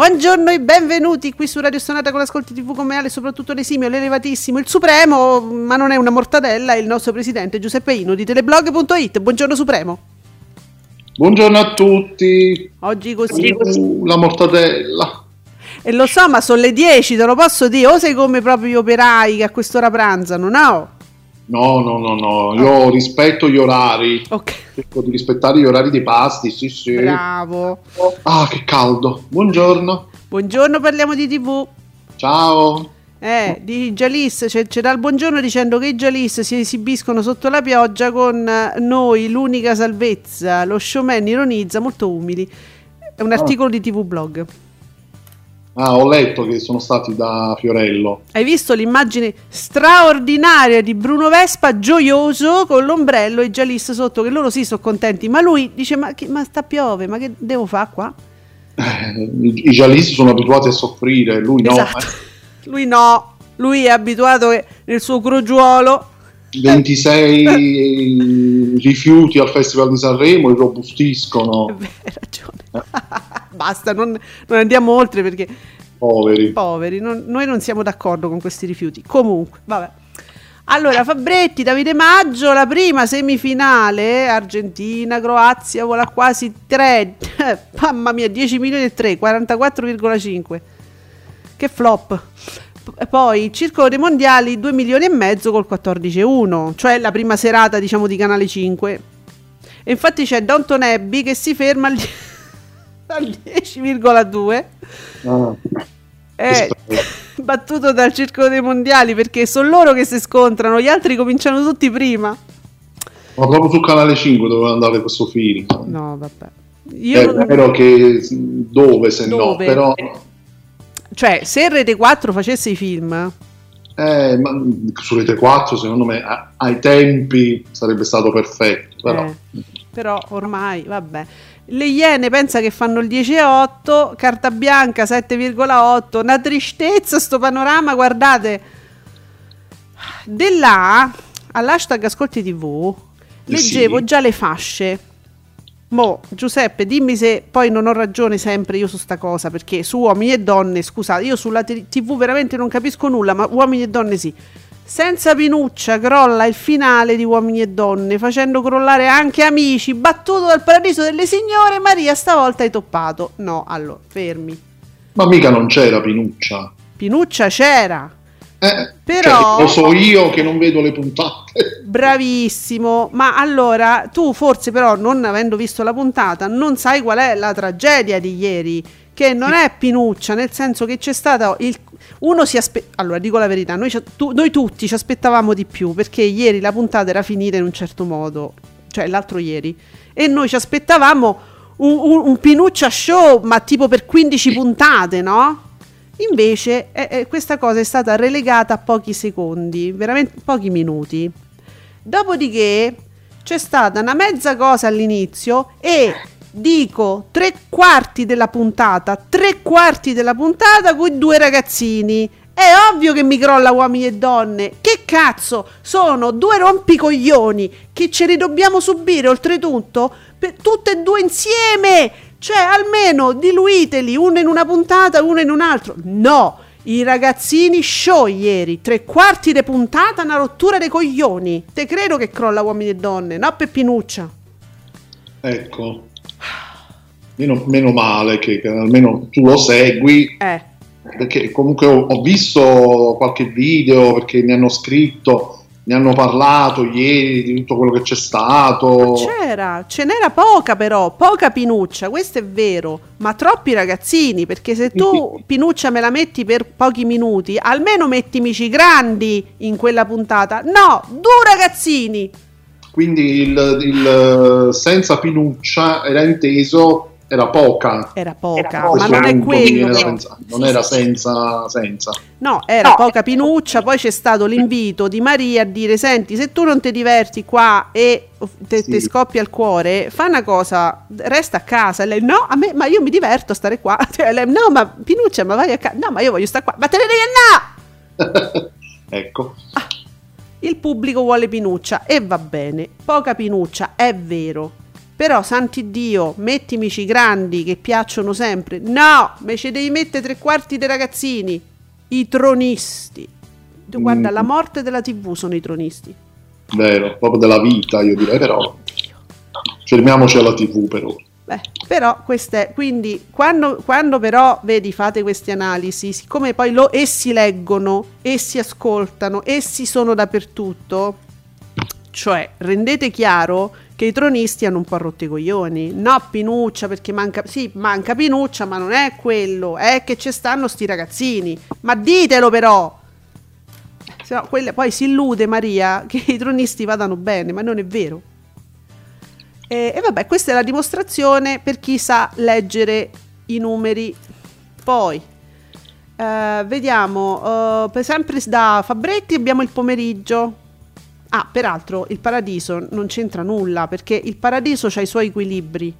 Buongiorno e benvenuti qui su Radio Stonata con l'Ascolti TV come Ale, soprattutto l'esimio, l'elevatissimo, il supremo, ma non è una mortadella, è il nostro presidente Giuseppe Ino di teleblog.it. Buongiorno Supremo. Buongiorno a tutti. Oggi così. Uh, la mortadella. E lo so, ma sono le 10, te lo posso dire, o sei come proprio gli operai che a quest'ora pranzano, no? No, no, no, no, io rispetto gli orari. Ok. Cerco di rispettare gli orari dei pasti, sì, sì. Bravo. Ah, che caldo. Buongiorno. Buongiorno, parliamo di TV. Ciao. Eh, di Jalis, c'è, c'era il buongiorno dicendo che i Jalis si esibiscono sotto la pioggia con eh, noi, l'unica salvezza, lo showman ironizza, molto umili. È un articolo di TV Blog. Ah, ho letto che sono stati da Fiorello. Hai visto l'immagine straordinaria di Bruno Vespa gioioso con l'ombrello e Jalis sotto, che loro sì sono contenti, ma lui dice ma, che, ma sta piove, ma che devo fare qua? Eh, I, giallisti sono abituati a soffrire, lui no. Esatto. Lui no, lui è abituato nel suo crogiuolo 26 rifiuti al Festival di Sanremo irrobustiscono. È vero, hai ragione. Basta, non, non andiamo oltre perché Poveri. poveri, non- noi non siamo d'accordo con questi rifiuti. Comunque, vabbè. Allora, Fabretti, Davide Maggio, la prima semifinale, Argentina, Croazia, vola quasi 3, mamma mia, 10 milioni e 3, 44,5. Che flop. Poi il circolo dei mondiali 2 milioni e mezzo col 14,1, cioè la prima serata diciamo di Canale 5. E infatti c'è Downton Abbey che si ferma al, al 10,2. Ah, Eh, battuto dal circolo dei mondiali perché sono loro che si scontrano, gli altri cominciano tutti prima. ma proprio su Canale 5 doveva andare questo film. No, vabbè. Io È non- vero che dove se no, Dove? però Cioè, se Rete 4 facesse i film, eh, ma su Rete 4 secondo me a- ai tempi sarebbe stato perfetto, però eh, però ormai, vabbè. Le Iene pensa che fanno il 10,8, carta bianca 7,8, una tristezza sto panorama, guardate. De là all'hashtag Ascolti TV leggevo Sì. già le fasce. Mo, Giuseppe, dimmi se poi non ho ragione sempre io su sta cosa, perché su uomini e donne, scusate, io sulla TV veramente non capisco nulla, ma uomini e donne sì. Senza Pinuccia crolla il finale di Uomini e Donne, facendo crollare anche Amici, battuto dal paradiso delle signore, Maria stavolta hai toppato. No, allora, fermi. ma mica non c'era Pinuccia. Pinuccia c'era, Eh, Però- cioè, lo so io che non vedo le puntate. bravissimo, ma allora tu forse però non avendo visto la puntata non sai qual è la tragedia di ieri, che non è Pinuccia, nel senso che c'è stata il... Uno si aspetta... Allora, dico la verità, noi, tu- noi tutti ci aspettavamo di più, perché ieri la puntata era finita in un certo modo, cioè l'altro ieri, e noi ci aspettavamo un, un- un Pinuccia show, ma tipo per 15 puntate, no? Invece eh, eh, questa cosa è stata relegata a pochi secondi, veramente pochi minuti. Dopodiché c'è stata una mezza cosa all'inizio e dico tre quarti della puntata, tre quarti della puntata con due ragazzini. È ovvio che mi crolla uomini e donne. Che cazzo? Sono due rompicoglioni che ce li dobbiamo subire oltretutto per tutte e due insieme. Cioè, almeno diluiteli uno in una puntata uno in un altro. No, i ragazzini show ieri, tre quarti di puntata, una rottura dei coglioni. Te credo che crolla uomini e donne, no Peppinuccia. Ecco. Meno, meno male che, che almeno tu lo segui, Eh, perché comunque ho, ho visto qualche video perché mi hanno scritto ne hanno parlato ieri di tutto quello che c'è stato. C'era, ce n'era poca però, poca pinuccia, questo è vero, ma troppi ragazzini, perché se tu pinuccia me la metti per pochi minuti, almeno mettimici grandi in quella puntata. No, due ragazzini. Quindi il, il senza pinuccia era inteso era poca. Era poca, Era ma poca. non è quello. era pensa- non Sì, era sì, senza, senza. No, era No. poca pinuccia, poi c'è stato l'invito di Maria a dire senti, se tu non ti diverti qua e te, Sì. te scoppia il cuore, fa una cosa, resta a casa. E lei no, a me, ma io mi diverto a stare qua. Cioè, lei, no, ma pinuccia, ma vai a casa. No, ma io voglio stare qua. Ma te ne devi andare! ecco. Il pubblico vuole pinuccia e va bene. Poca pinuccia, è vero. Però, santi Dio, mettimici grandi che piacciono sempre. No, me ci devi mettere tre quarti dei ragazzini. I tronisti. Tu Guarda, Mm. la morte della TV sono i tronisti. Vero, proprio della vita, io direi, però. Fermiamoci alla TV però. Beh, però queste è quindi quando, quando però vedi fate queste analisi, siccome poi lo, essi leggono, essi ascoltano, essi sono dappertutto, cioè rendete chiaro che i tronisti hanno un po' rotto i coglioni. No, Pinuccia perché manca, sì, manca Pinuccia, ma non è quello, è che ci stanno sti ragazzini. Ma ditelo però! No, quelle- poi si illude Maria che i tronisti vadano bene, ma non è vero. E, e vabbè, questa è la dimostrazione per chi sa leggere i numeri. Poi, eh, vediamo, per sempre da Fabretti abbiamo il pomeriggio. Ah, peraltro il paradiso non c'entra nulla perché il paradiso ha i suoi equilibri.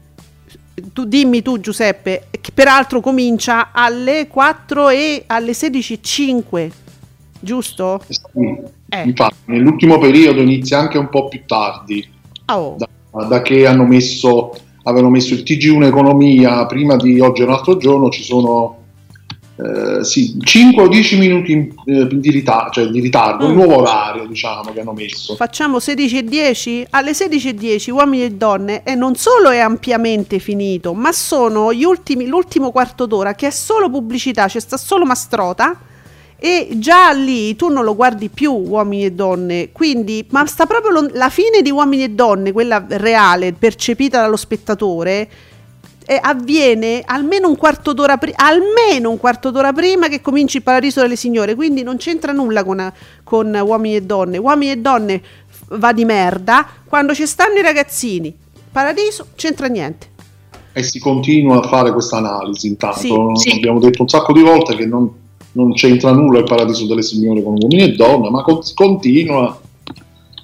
Tu dimmi tu Giuseppe, che peraltro comincia alle 4 e alle 16.05, giusto? Sì, Eh. Infatti, nell'ultimo periodo inizia anche un po' più tardi, Ah, oh. da, da che hanno messo, avevano messo il TG1 Economia prima di oggi è un altro giorno, ci sono eh, sì, 5 o 10 minuti in- eh, di, ritardo, cioè di ritardo, un Mm. nuovo orario diciamo che hanno messo. Facciamo 16 e 10? Alle 16 e uomini e donne e non solo è ampiamente finito, ma sono gli ultimi, l'ultimo quarto d'ora che è solo pubblicità, c'è sta solo Mastrota e già lì tu non lo guardi più uomini e donne, quindi ma sta proprio lon- la fine di uomini e donne, quella reale, percepita dallo spettatore, eh, avviene almeno un quarto d'ora prima almeno un quarto d'ora prima che cominci il paradiso delle signore quindi non c'entra nulla con, con uomini e donne uomini e donne va di merda quando ci stanno i ragazzini paradiso c'entra niente E si continua a fare questa analisi intanto. Sì, sì. Abbiamo detto un sacco di volte che non, non c'entra nulla il paradiso delle signore con uomini e donne, ma con- continua.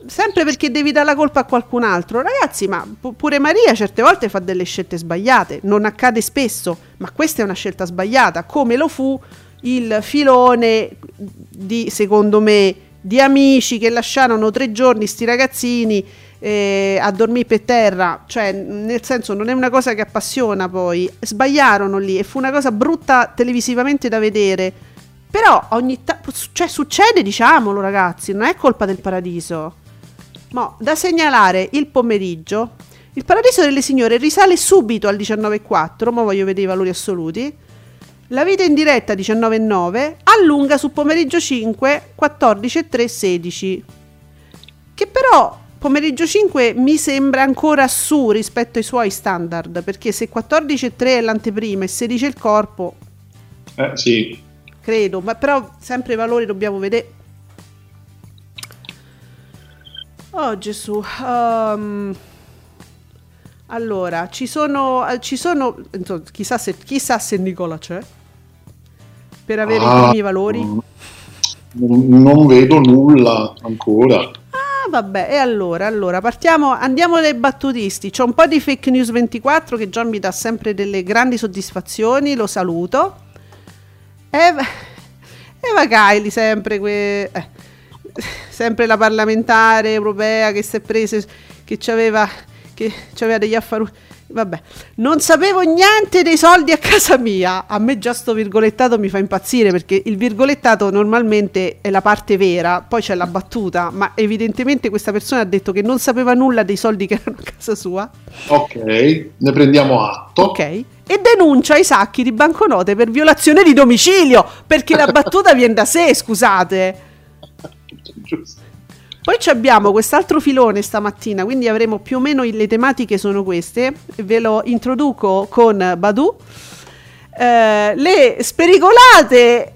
Sempre perché devi dare la colpa a qualcun altro. Ragazzi ma pu- pure Maria certe volte fa delle scelte sbagliate. Non accade spesso ma questa è una scelta sbagliata. Come lo fu il filone di secondo me di amici che lasciarono tre giorni sti ragazzini eh, a dormire per terra. Cioè nel senso non è una cosa che appassiona poi. Sbagliarono lì e fu una cosa brutta televisivamente da vedere. Però ogni tanto cioè succede diciamolo ragazzi. Non è colpa del paradiso Mo, da segnalare il pomeriggio, il Paradiso delle Signore risale subito al 19,4, ma voglio vedere i valori assoluti. La vita in diretta 19,9, allunga su pomeriggio 5, 14,3, 16. Che però pomeriggio 5 mi sembra ancora su rispetto ai suoi standard, perché se 14,3 è l'anteprima e 16 è il corpo, Eh, sì, credo, ma però sempre i valori dobbiamo vedere. Oh Gesù. ehm, allora, ci sono, eh, ci sono insomma, chissà, se, chissà se Nicola c'è per avere i Ah, primi valori. Non, non vedo nulla ancora. Ah, vabbè, e allora, allora partiamo, andiamo dai battutisti. C'è un po' di fake news 24 che già mi dà sempre delle grandi soddisfazioni, lo saluto. Eva, Eva Kaili, sempre, que- eh, sempre la parlamentare europea che si è presa, che c'aveva, che c'aveva degli affari. Vabbè, non sapevo niente dei soldi a casa mia. A me già sto virgolettato mi fa impazzire perché il virgolettato normalmente è la parte vera, poi c'è la battuta, ma evidentemente questa persona ha detto che non sapeva nulla dei soldi che erano a casa sua. Ok, ne prendiamo atto. Ok. E denuncia i sacchi di banconote per violazione di domicilio, perché la battuta viene da sé, scusate. Giusto. Poi ci abbiamo quest'altro filone stamattina, quindi avremo più o meno le tematiche sono queste. Ve lo introduco con Badu. Eh, le spericolate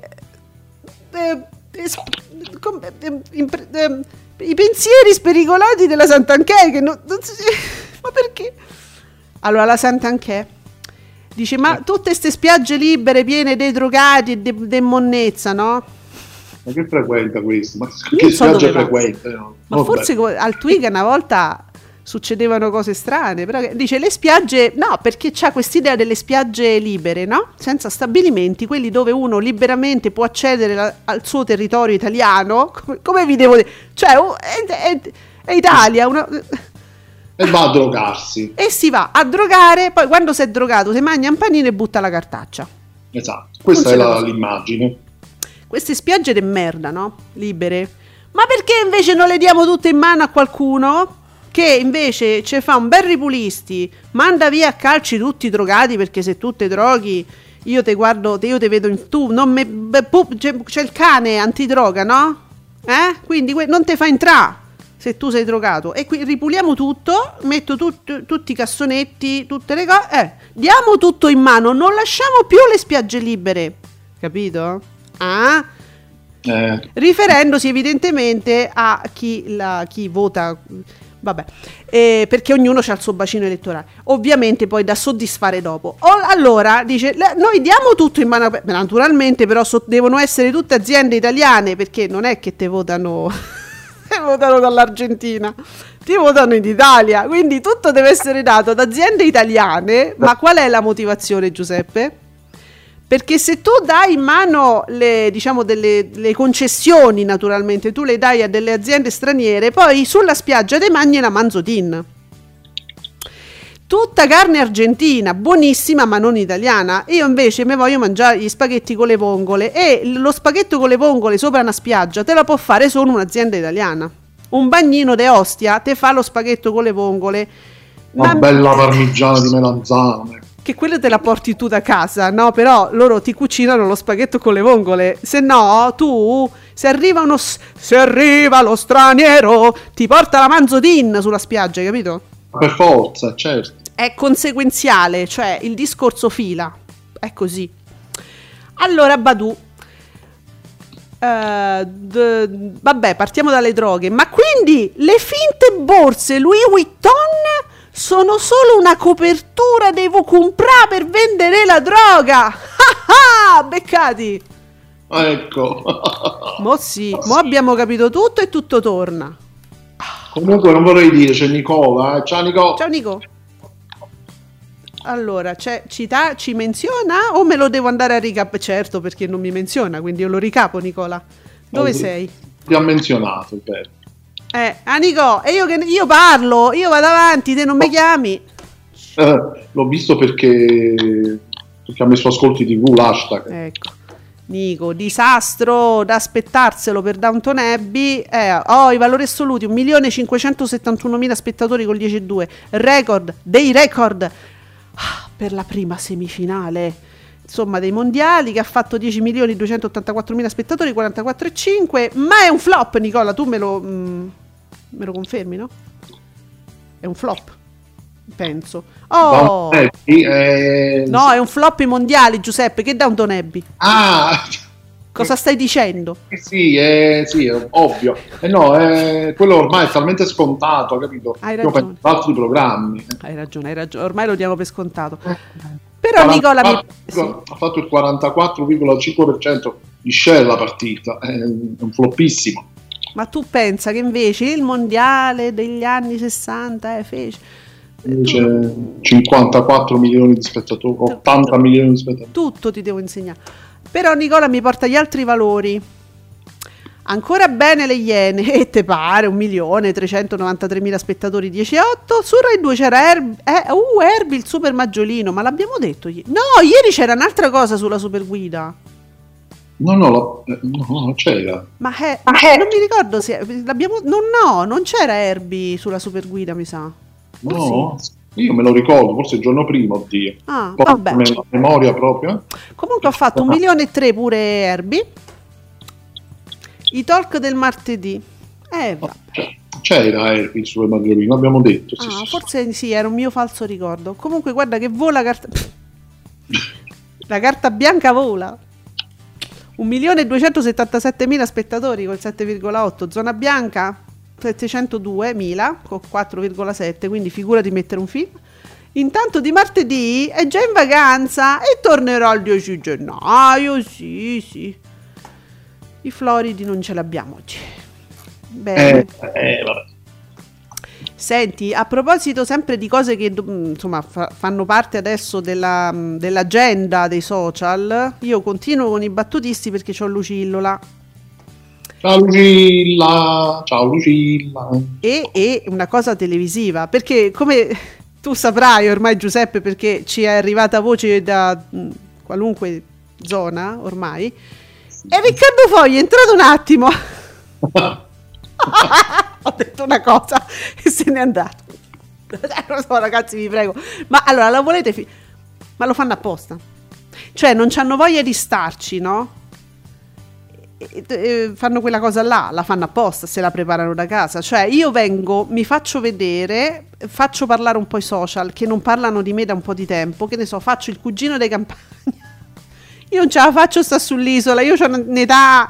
eh, eh, eh, i pensieri spericolati della Sant'Anché che non, non si- ma perché? Allora la Sant'Anché dice ma tutte queste spiagge libere piene dei drogati e de, de monnezza no? Ma che frequenta questo? Ma che so spiaggia frequenta? No? Ma Vabbè. forse al Twig una volta succedevano cose strane, però dice le spiagge, no, perché c'ha quest'idea delle spiagge libere, no? Senza stabilimenti, quelli dove uno liberamente può accedere la- al suo territorio italiano, come, come vi devo dire? Cioè, oh, è, è- è Italia, una- E va a drogarsi. e si va a drogare, poi quando si è drogato si mangia un panino e butta la cartaccia. Esatto. Questa è la- l'immagine. Queste spiagge de merda, no? Libere. Ma perché invece non le diamo tutte in mano a qualcuno che invece ci fa un bel ripulisti, manda via a calci tutti i drogati perché se tu te droghi io te guardo, io te vedo in tu, me, beh, pu- c'è, c'è il cane antidroga, no? Eh? Quindi que- non te fa entrare se tu sei drogato. E qui ripuliamo tutto, metto tut- tutti i cassonetti, tutte le cose, eh, diamo tutto in mano, non lasciamo più le spiagge libere, capito? Ah? Eh, riferendosi evidentemente a chi, la- chi vota, vabbè, eh, perché ognuno ha il suo bacino elettorale, ovviamente poi da soddisfare dopo. O- allora dice, noi diamo tutto in mano, naturalmente però so- devono essere tutte aziende italiane perché non è che te votano, te votano dall'Argentina. Ti votano in Italia, quindi tutto deve essere dato da aziende italiane. Ma qual è la motivazione, Giuseppe? Perché se tu dai in mano le, diciamo, delle le concessioni, naturalmente, tu le dai a delle aziende straniere, poi sulla spiaggia te mangi una manzotin. Tutta carne argentina, buonissima ma non italiana. Io invece mi voglio mangiare gli spaghetti con le vongole e lo spaghetto con le vongole sopra una spiaggia te lo può fare solo un'azienda italiana. Un bagnino de Ostia te fa lo spaghetto con le vongole. una Ma- bella parmigiana di melanzane. Che quello te la porti tu da casa, no? Però loro ti cucinano lo spaghetto con le vongole. Se no, tu, se arriva uno, se arriva lo straniero, ti porta la manzotin sulla spiaggia, hai capito? Per forza, certo. È conseguenziale, cioè il discorso fila. È così. Allora, Badu. eh, d- vabbè, partiamo dalle droghe. Ma quindi le finte borse Louis Vuitton sono solo una copertura devo comprare per vendere la droga. Ah ah, beccati. Ecco. Mo sì, mo abbiamo capito tutto e tutto torna. Comunque non vorrei dire, c'è Nicola. eh. Ciao Nicola. Ciao Nico. Allora, c'è, ci, menziona o me lo devo andare a ricap? Certo, perché non mi menziona, quindi io lo ricapo, Nicola. Dove Oh, sei? Ti ha menzionato, vero. Eh, ah Nico, e io, che, io parlo, io vado avanti, te non mi chiami. Eh, l'ho visto perché, perché ha messo ascolti TV l'hashtag. Ecco. Nico, disastro da aspettarselo per Downton Abbey. Eh, oh, i valori assoluti: 1.571.000 spettatori con 10,2. Record dei record ah, per la prima semifinale. Insomma, dei mondiali che ha fatto 10.284.000 spettatori, 44,5. Ma è un flop, Nicola. Tu me lo, mm, me lo confermi, no? È un flop, penso. Oh, Abbey, eh, no, è un flop i mondiali, Giuseppe. Che Downton Abbey? Ah, Cosa stai dicendo? sì, è, sì, ovvio. Eh no, eh, quello ormai è talmente scontato, capito? Hai Io ragione. ad altri programmi. Hai ragione, hai ragione. Ormai lo diamo per scontato. Però Nicola mi... 44 ha fatto il 44,5% di share la partita, è un floppissimo. Ma tu pensa che invece il mondiale degli anni 60 eh, fece... C'è 54 milioni di spettatori, 80 milioni di spettatori. Tutto ti devo insegnare. Però Nicola mi porta gli altri valori. Ancora bene le Iene, e te pare, 1.393.000 spettatori 10,8. Su Rai 2 c'era Herb, eh, uh, Herbie, il super maggiolino, ma l'abbiamo detto ieri. No, ieri c'era un'altra cosa sulla super guida. No, no, eh, no, non c'era. Ma, eh, non mi ricordo se l'abbiamo. No, no, non c'era Herbie sulla super guida, mi sa. No, io me lo ricordo, forse il giorno prima, oddio. Ah, Poi vabbè. memoria proprio. Comunque ha fatto un milione e tre pure Herbie. I talk del martedì. Eh, va. Cioè, c'era Erpin sulle maggiorine, l'abbiamo detto. sì, Ah, sì, sì. forse sì, era un mio falso ricordo. Comunque, guarda che vola carta. La carta bianca vola. 1.277.000 spettatori col 7,8. Zona bianca 702.000 con 4,7. Quindi figura di mettere un film. Intanto di martedì è già in vacanza e tornerò il 10 gennaio. Sì, sì. I Floridi non ce l'abbiamo oggi. Bene. Eh, eh, vabbè. Senti, a proposito sempre di cose che mh, insomma fa- fanno parte adesso della, mh, dell'agenda dei social, io continuo con i battutisti perché c'ho Lucillola Ciao Lucilla, ciao Lucilla. e, e una cosa televisiva, perché come tu saprai ormai Giuseppe perché ci è arrivata voce da mh, qualunque zona ormai, e Riccardo Fogli è entrato un attimo, ho detto una cosa e se n'è andato. Non lo so ragazzi vi prego, ma allora la volete, fi- ma lo fanno apposta, cioè non hanno voglia di starci, no? E- e- fanno quella cosa là, la fanno apposta, se la preparano da casa. Cioè, io vengo, mi faccio vedere, faccio parlare un po' i social che non parlano di me da un po' di tempo. Che ne so, faccio il cugino dei campagna. Io non ce la faccio sta sull'isola, io ho un'età,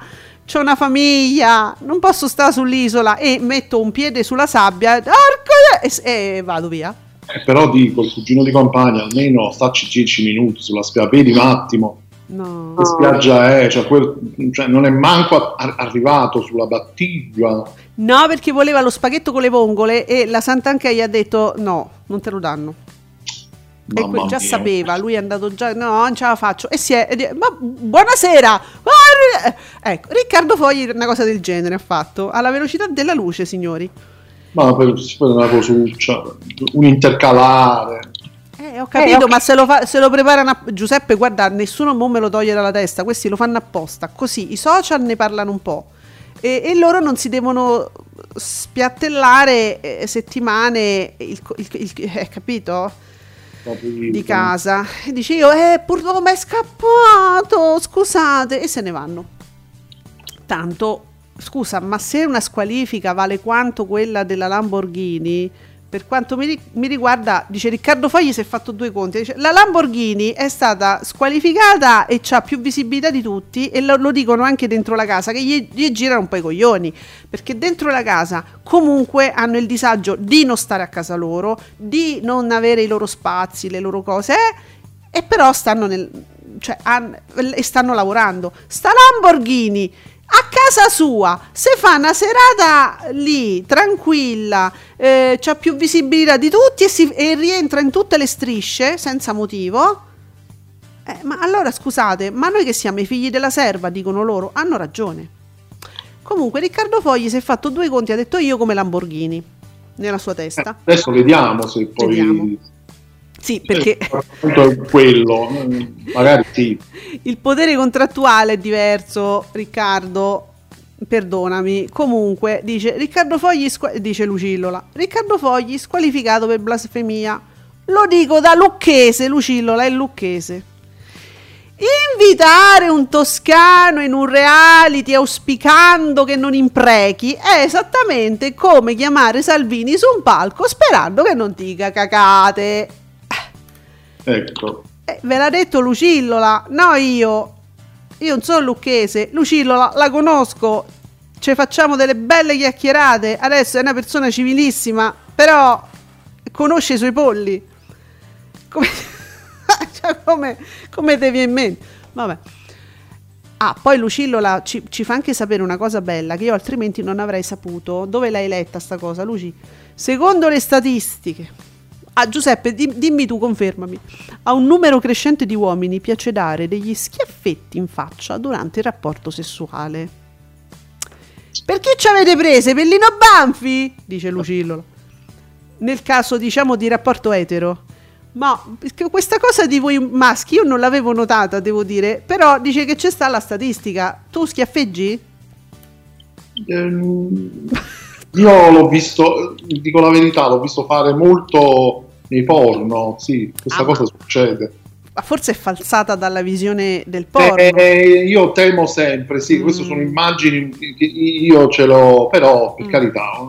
ho una famiglia, non posso stare sull'isola e metto un piede sulla sabbia orco, e, e vado via. Eh, però dico, il cugino di compagna, almeno stacci 10 minuti sulla spiaggia, vedi un attimo No. che spiaggia è, cioè, quel- cioè, non è manco a- arrivato sulla battiglia. No, perché voleva lo spaghetto con le vongole e la Sant'Anche gli ha detto no, non te lo danno. E Mamma que- già mia. sapeva, lui è andato già, no, non ce la faccio. E si è, e di- ma buonasera! Ecco, Riccardo Fogli una cosa del genere ha fatto, alla velocità della luce, signori. Ma per, per una cosuccia, un intercalare. Eh, ho capito, ma se lo, fa- se lo preparano a- Giuseppe, guarda, nessuno mo me lo toglie dalla testa, questi lo fanno apposta, così i social ne parlano un po'. E, e loro non si devono spiattellare eh, settimane, il, il, il- eh, capito? Di casa. E dice io eh purtroppo è scappato scusate. E se ne vanno. Tanto scusa ma se una squalifica vale quanto quella della Lamborghini per quanto mi, mi riguarda dice Riccardo Fogli si è fatto due conti dice, la Lamborghini è stata squalificata e ha più visibilità di tutti e lo, lo dicono anche dentro la casa che gli, gli girano un po' i coglioni perché dentro la casa comunque hanno il disagio di non stare a casa loro, di non avere i loro spazi, le loro cose, eh, e però stanno nel cioè han- stanno lavorando. Sta Lamborghini a casa sua, se fa una serata lì tranquilla, eh, c'ha più visibilità di tutti e, si- e rientra in tutte le strisce senza motivo. Eh, ma allora scusate, ma noi che siamo i figli della serva, dicono loro, hanno ragione. Comunque Riccardo Fogli si è fatto due conti, ha detto io come Lamborghini nella sua Eh, testa. adesso vediamo se poi Vediamo. Sì, perché è quello, eh, magari sì. il potere contrattuale è diverso, Riccardo. Perdonami. Comunque dice Riccardo Fogli squa- dice Lucillola. Riccardo Fogli squalificato per blasfemia. Lo dico da lucchese, Lucillola è lucchese. Invitare un toscano in un reality auspicando che non imprechi è esattamente come chiamare Salvini su un palco sperando che non dica cacate. Ecco, Eh, ve l'ha detto Lucillola, no io. Io non sono lucchese, Lucillola la conosco, ci facciamo delle belle chiacchierate, adesso è una persona civilissima, però conosce i suoi polli. Come, cioè, come, come viene in mente? Vabbè. Ah, poi Lucillola ci, ci fa anche sapere una cosa bella che io altrimenti non avrei saputo. Dove l'hai letta sta cosa, Luci? Secondo le statistiche, Ah, Giuseppe, di- dimmi tu, confermami. A un numero crescente di uomini piace dare degli schiaffetti in faccia durante il rapporto sessuale. Perché ci avete prese, Pellino Banfi? Dice Lucillola. Nel caso, diciamo, di rapporto etero. Ma questa cosa di voi maschi io non l'avevo notata, devo dire. Però dice che c'è sta la statistica. Tu schiaffeggi? Ehm, io l'ho visto, dico la verità, l'ho visto fare molto nei porno, sì, questa Ah, cosa succede. Ma forse è falsata dalla visione del porno. Eh, io temo sempre, sì, queste sono Mm. immagini che io ce l'ho, però per Mm. carità,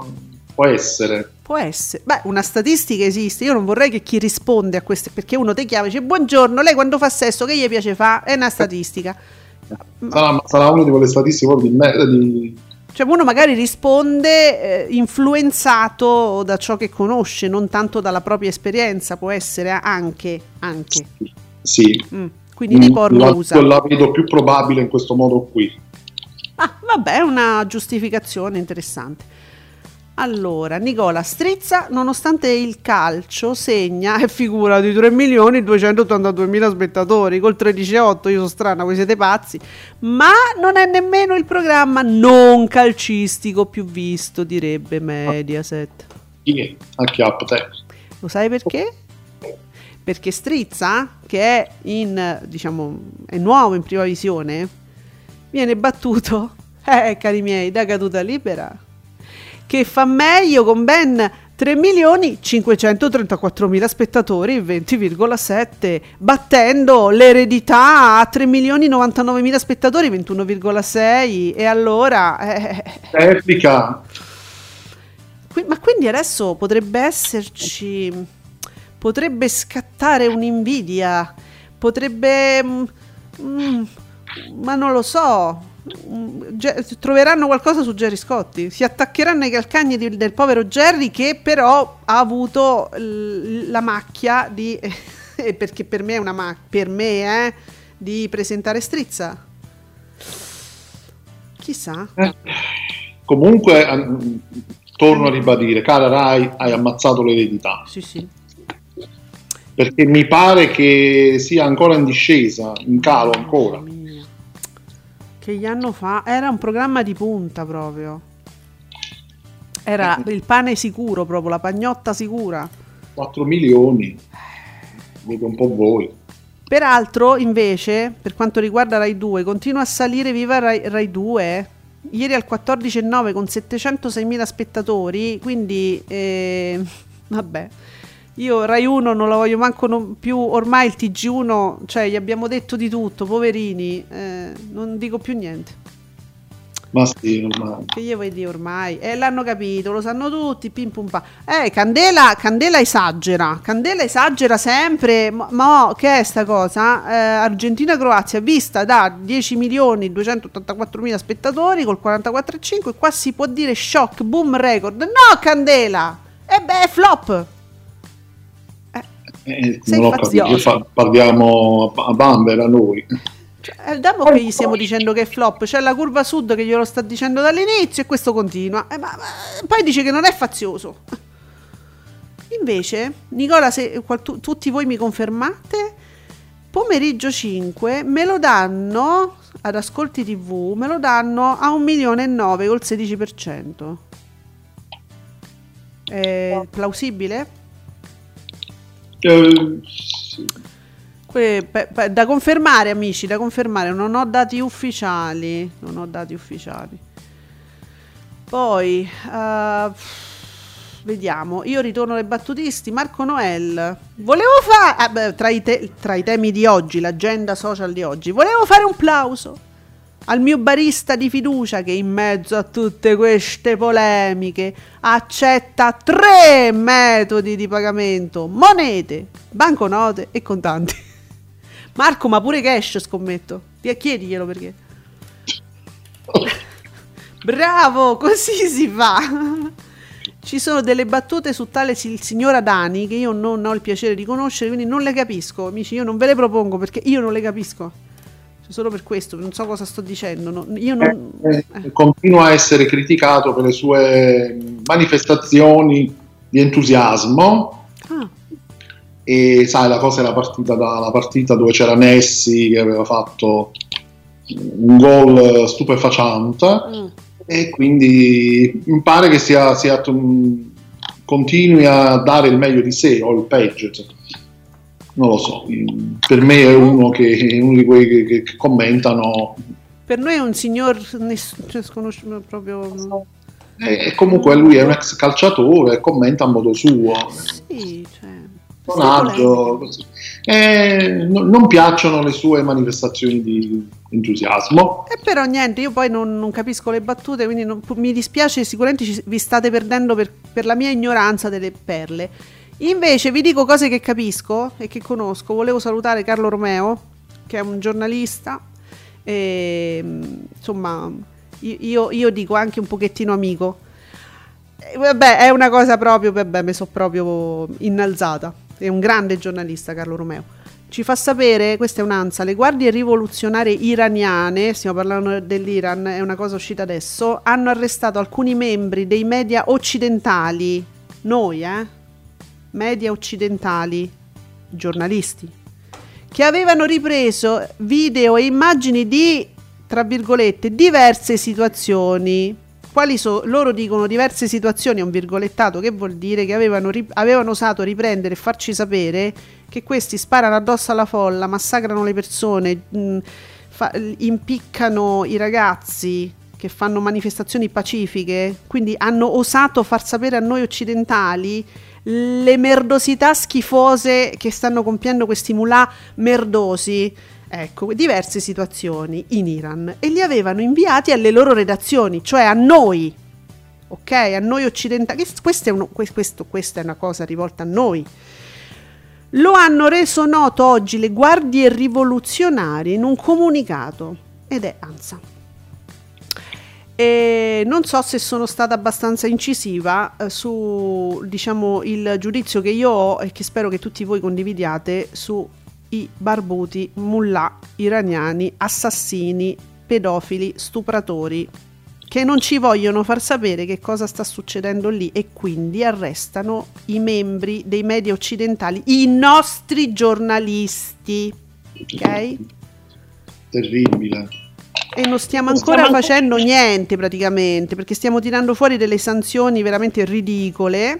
può essere. Può essere. Beh, una statistica esiste. Io non vorrei che chi risponde a queste, perché uno ti chiama e dice buongiorno, lei quando fa sesso che gli piace fa? È una statistica. Sarà, sarà una di quelle statistiche di, di- Cioè uno magari risponde eh, influenzato da ciò che conosce, non tanto dalla propria esperienza, può essere anche, anche. sì. Mm. Quindi nei porno la, usa. la vedo più probabile in questo modo qui. Ah, vabbè, è una giustificazione interessante. Allora, Nicola Strizza, nonostante il calcio, segna e figura di 3 milioni e 282 mila spettatori, col 13,8, io sono strana, voi siete pazzi, ma non è nemmeno il programma non calcistico più visto, direbbe Mediaset. Chi è? Acchiappa te. Lo sai perché? Perché Strizza, che è in, diciamo, è nuovo in prima visione, viene battuto, eh, cari miei, da caduta libera, che fa meglio con ben 3 milioni 534 mila spettatori, 20,7, battendo l'eredità a 3 milioni 99 mila spettatori, 21,6, e allora... eh, Replica. Qui- ma quindi adesso potrebbe esserci, potrebbe scattare un'invidia, potrebbe, mm, mm, ma non lo so, troveranno qualcosa su Jerry Scotti, si attaccheranno ai calcagni di- del povero Jerry che però ha avuto l- la macchia di, eh, perché per me è una macchia, per me eh, di presentare Strizza. Chissà. Eh, Comunque, an- torno a ribadire, cara Rai, hai ammazzato l'eredità. Sì, sì. Perché mi pare che sia ancora in discesa, in calo ancora. Che gli anno fa era un programma di punta proprio. Era il pane sicuro proprio, la pagnotta sicura. 4 milioni. Vedo un po' voi. Peraltro, invece, per quanto riguarda Rai 2, continua a salire viva Rai, Rai 2. Ieri al 14,9 con 706.000 spettatori, quindi eh, vabbè. Io Rai 1 non la voglio manco non più, ormai il TG1, cioè gli abbiamo detto di tutto, poverini, eh, non dico più niente. Ma sì, ormai. Che gli vuoi dire ormai? Eh, l'hanno capito, lo sanno tutti, pim pum pa. Eh, Candela, Candela esagera, Candela esagera sempre, ma, ma oh, che è sta cosa? Eh, Argentina-Croazia, vista da 10 milioni 284 mila spettatori col 44,5, qua si può dire shock, boom, record. No, Candela! E beh, è flop! Eh, non ho capito, fa- parliamo a, a Bambera noi. Cioè, è da mo' che gli stiamo dicendo che è flop. C'è la curva sud che glielo sta dicendo dall'inizio e questo continua. Eh, ma- ma- poi dice che non è fazioso. Invece, Nicola, se qual- tu- tutti voi mi confermate, pomeriggio 5 me lo danno ad Ascolti TV, me lo danno a 1 milione e 9 col 16%. È plausibile? Eh. Que- pe- pe- da confermare, amici, da confermare. Non ho dati ufficiali. Non ho dati ufficiali. Poi, eh, vediamo. Io ritorno ai battutisti. Marco Noel. Volevo fare, tra, i te- tra i temi di oggi, l'agenda social di oggi, volevo fare un plauso al mio barista di fiducia che in mezzo a tutte queste polemiche accetta tre metodi di pagamento, monete, banconote e contanti. Marco, ma pure cash scommetto. Chiediglielo perché. Bravo, così si fa. Ci sono delle battute su tale si- il signor Adani che io non ho il piacere di conoscere, quindi non le capisco, amici. Io non ve le propongo perché io non le capisco. Solo per questo, non so cosa sto dicendo. no- io non. Eh, eh. continua a essere criticato per le sue manifestazioni di entusiasmo Ah, e sai la cosa era partita dalla partita dove c'era Messi che aveva fatto un gol stupefacente mm. e quindi mi pare che sia, sia mm, continui a dare il meglio di sé o il peggio cioè. Non lo so per me è uno, che, è uno di quelli che, che- che commentano Per noi è un signor ness- cioè, sconosciuto proprio. e, e comunque lui è un ex calciatore commenta a modo suo Sì, cioè. così. Eh, no- non piacciono le sue manifestazioni di entusiasmo. E però niente, io poi non, non capisco le battute, quindi non- mi dispiace, sicuramente ci- vi state perdendo per, per la mia ignoranza delle perle. Invece vi dico cose che capisco e che conosco. Volevo salutare Carlo Romeo, che è un giornalista, e, insomma, io- io, dico anche un pochettino amico. Eh, Vabbè, è una cosa proprio, vabbè, mi sono proprio innalzata. È un grande giornalista Carlo Romeo. Ci fa sapere, questa è un'ansa, le guardie rivoluzionarie iraniane, stiamo parlando dell'Iran, è una cosa uscita adesso, hanno arrestato alcuni membri dei media occidentali, noi eh, media occidentali, giornalisti, che avevano ripreso video e immagini di, tra virgolette, diverse situazioni. Quali so, loro dicono diverse situazioni, un virgolettato, che vuol dire che avevano, ri- avevano osato riprendere e farci sapere che questi sparano addosso alla folla, massacrano le persone, mh, fa- impiccano i ragazzi che fanno manifestazioni pacifiche, quindi hanno osato far sapere a noi occidentali le merdosità schifose che stanno compiendo questi mulà merdosi. Ecco, diverse situazioni in Iran e li avevano inviati alle loro redazioni, cioè a noi, ok? A noi occidentali. Questo è uno- que- questo- questa è una cosa rivolta a noi. Lo hanno reso noto oggi le guardie rivoluzionarie in un comunicato ed è ANSA. E non so se sono stata abbastanza incisiva eh, su diciamo, il giudizio che io ho e che spero che tutti voi condividiate su i barbuti, mullah iraniani, assassini, pedofili, stupratori che non ci vogliono far sapere che cosa sta succedendo lì e quindi arrestano i membri dei media occidentali, i nostri giornalisti. Ok? Terribile. E non stiamo ancora facendo niente praticamente perché stiamo tirando fuori delle sanzioni veramente ridicole.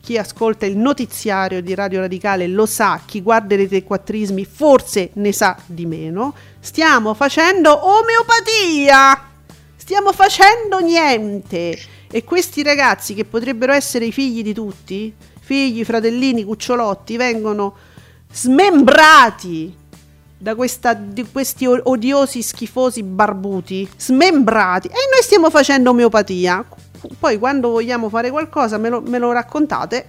Chi ascolta il notiziario di Radio Radicale lo sa, chi guarda i quattrismi forse ne sa di meno. Stiamo facendo omeopatia! Stiamo facendo niente! E questi ragazzi che potrebbero essere i figli di tutti, figli, fratellini, cucciolotti, vengono smembrati da questa, questi odiosi, schifosi barbuti, smembrati. E noi stiamo facendo omeopatia. Poi quando vogliamo fare qualcosa me lo, me lo raccontate,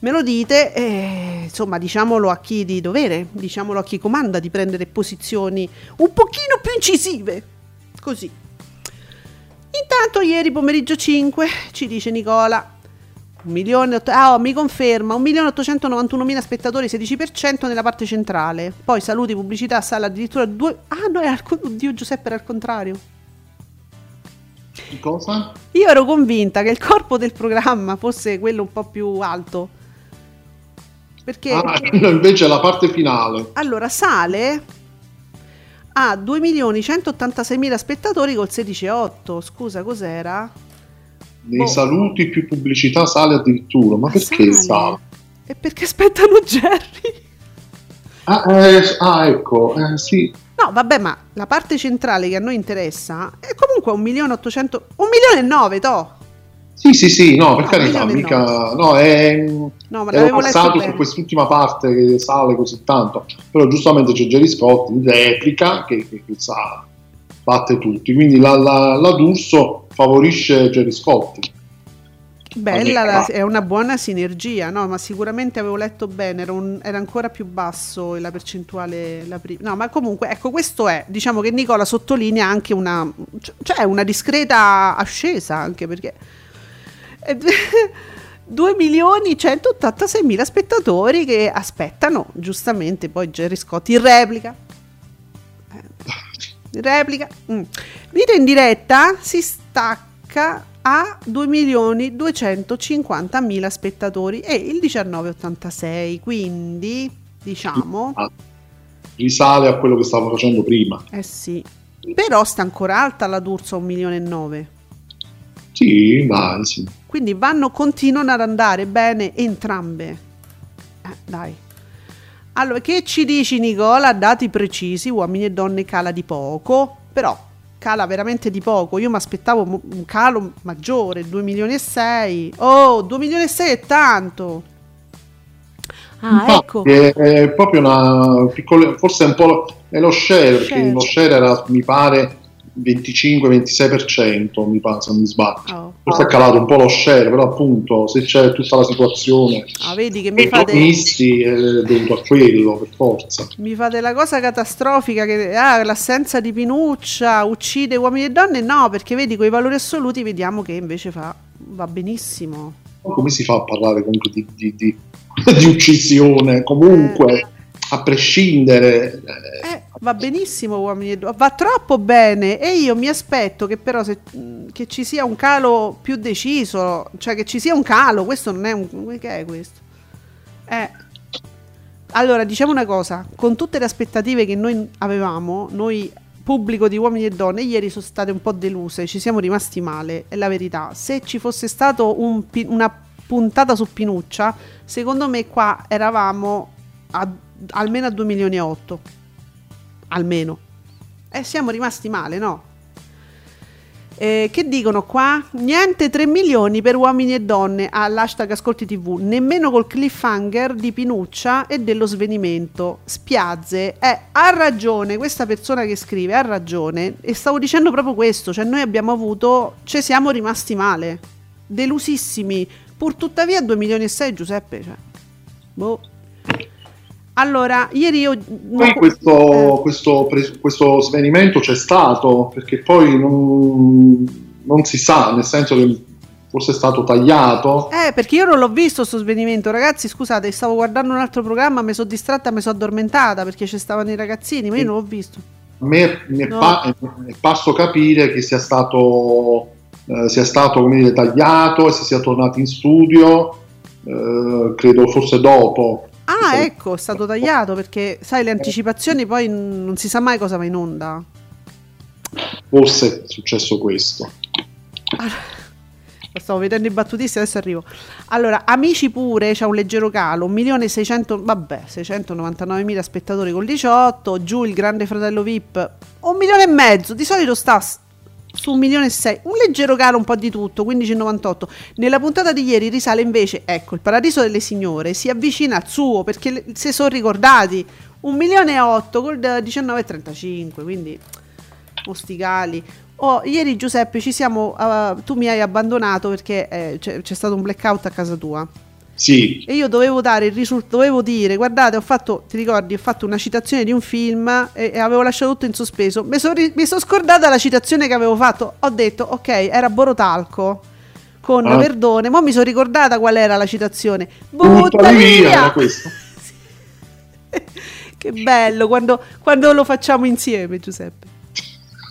me lo dite, e, insomma diciamolo a chi di dovere, diciamolo a chi comanda di prendere posizioni un pochino più incisive. Così. Intanto ieri pomeriggio 5 ci dice Nicola, milione, ah, oh, mi conferma, 1.891.000 spettatori, 16% nella parte centrale. Poi saluti, pubblicità, sala addirittura due... Ah no, è al, oddio Giuseppe era al contrario. Cosa? Io ero convinta che il corpo del programma fosse quello un po' più alto. Perché Ah, invece la parte finale. allora sale a 2.186.000 spettatori col 16,8. Scusa, cos'era? Nei Boh. saluti più pubblicità sale addirittura. Ma Ah, perché sale? E perché aspettano Jerry? Ah, eh, ah, ecco, eh, sì. No, vabbè, ma la parte centrale che a noi interessa è comunque 1.800.000, 1 milione e 9, to. Sì, sì, sì, no, per No, carità, mica... No, è... No, ma ero passato su quest'ultima parte che sale così tanto, però giustamente c'è Jerry Scott in replica che, che, che sa, batte tutti, quindi la, la, la D'Urso favorisce Jerry Scott. Bella, la- è una buona sinergia, no? Ma sicuramente avevo letto bene, era, un- era ancora più basso la percentuale. La prima. No, ma comunque, ecco, questo è, diciamo che Nicola sottolinea anche una, cioè una discreta ascesa, anche perché... 2 milioni 186 mila spettatori che aspettano giustamente poi Jerry Scott in replica in replica Mm. video in diretta si stacca a 2 milioni 250 mila spettatori e il 1986 quindi diciamo Ah, risale a quello che stavo facendo prima. eh sì però sta ancora alta la D'Urso a 1 milione e 9 Sì, dai, sì. Quindi vanno, continuano ad andare bene entrambe. Eh, dai. Allora, che ci dici Nicola? Dati precisi, uomini e donne cala di poco, però cala veramente di poco. Io mi aspettavo un calo maggiore, 2 milioni e 6. Oh, 2 milioni e 6 è tanto. Ah, ecco. È, è proprio una piccola, forse un po' è lo share, perché Share. lo share era, mi pare, 25-26%, mi pare, se non mi sbaglio. Oh. Forse è calato un po' lo share, però appunto se c'è tutta la situazione Ah, vedi che mi dei fate, protagonisti è dovuto a quello, per forza. mi fate la cosa catastrofica che ah, l'assenza di Pinuccia uccide uomini e donne. No, perché vedi, con i valori assoluti vediamo che invece fa, va benissimo. Come si fa a parlare comunque di, di- di- di uccisione? Comunque, a prescindere... eh, Eh, va benissimo uomini e donne, va troppo bene e io mi aspetto che però se- che ci sia un calo più deciso, cioè che ci sia un calo, questo non è un... che è questo? Eh, allora diciamo una cosa, con tutte le aspettative che noi avevamo, noi pubblico di uomini e donne, ieri sono state un po' deluse, ci siamo rimasti male, è la verità. Se ci fosse stato un una puntata su Pinuccia, secondo me qua eravamo a- almeno a 2 milioni e 8 almeno. E siamo rimasti male, no? Eh, che dicono qua? Niente 3 milioni per uomini e donne all'hashtag Ascolti TV, nemmeno col cliffhanger di Pinuccia e dello svenimento. Spiazze, eh, ha ragione questa persona che scrive, ha ragione. E stavo dicendo proprio questo, cioè noi abbiamo avuto, ci siamo rimasti male, delusissimi. Pur tuttavia 2 milioni e 6 Giuseppe, cioè. Boh. Allora, ieri io... Poi questo, questo, pres- questo svenimento c'è stato, perché poi non, non si sa, nel senso che forse è stato tagliato. Eh, perché io non l'ho visto sto svenimento, ragazzi. Scusate, stavo guardando un altro programma, mi sono distratta, mi sono addormentata perché ci stavano i ragazzini, ma io non l'ho visto. A me mi No. pa- è parso capire che sia stato, eh, sia stato come dire, tagliato e si sia tornati in studio, eh, credo forse dopo. Ah, ecco, è stato tagliato perché, sai, le anticipazioni poi non si sa mai cosa va in onda. Forse è successo questo. Stavo vedendo i battutisti, adesso arrivo. Allora, amici pure, c'è un leggero calo, 1.600.000, vabbè, 699.000 spettatori col 18, giù il grande fratello VIP, un milione e mezzo, di solito sta su un milione e sei, un leggero calo un po' di tutto, 15,98. Nella puntata di ieri risale invece, ecco, il paradiso delle signore si avvicina al suo perché si sono ricordati, un milione e otto col 19,35, quindi osticali. Oh, ieri Giuseppe ci siamo, uh, tu mi hai abbandonato perché eh, c'è, c'è stato un blackout a casa tua Sì, e io dovevo dare il risultato, dovevo dire guardate ho fatto, ti ricordi, ho fatto una citazione di un film e, e avevo lasciato tutto in sospeso, mi sono scordata la citazione che avevo fatto, ho detto ok era Borotalco con Ah. Verdone, ma mi sono ricordata qual era la citazione, buttali via, che bello quando, quando lo facciamo insieme Giuseppe.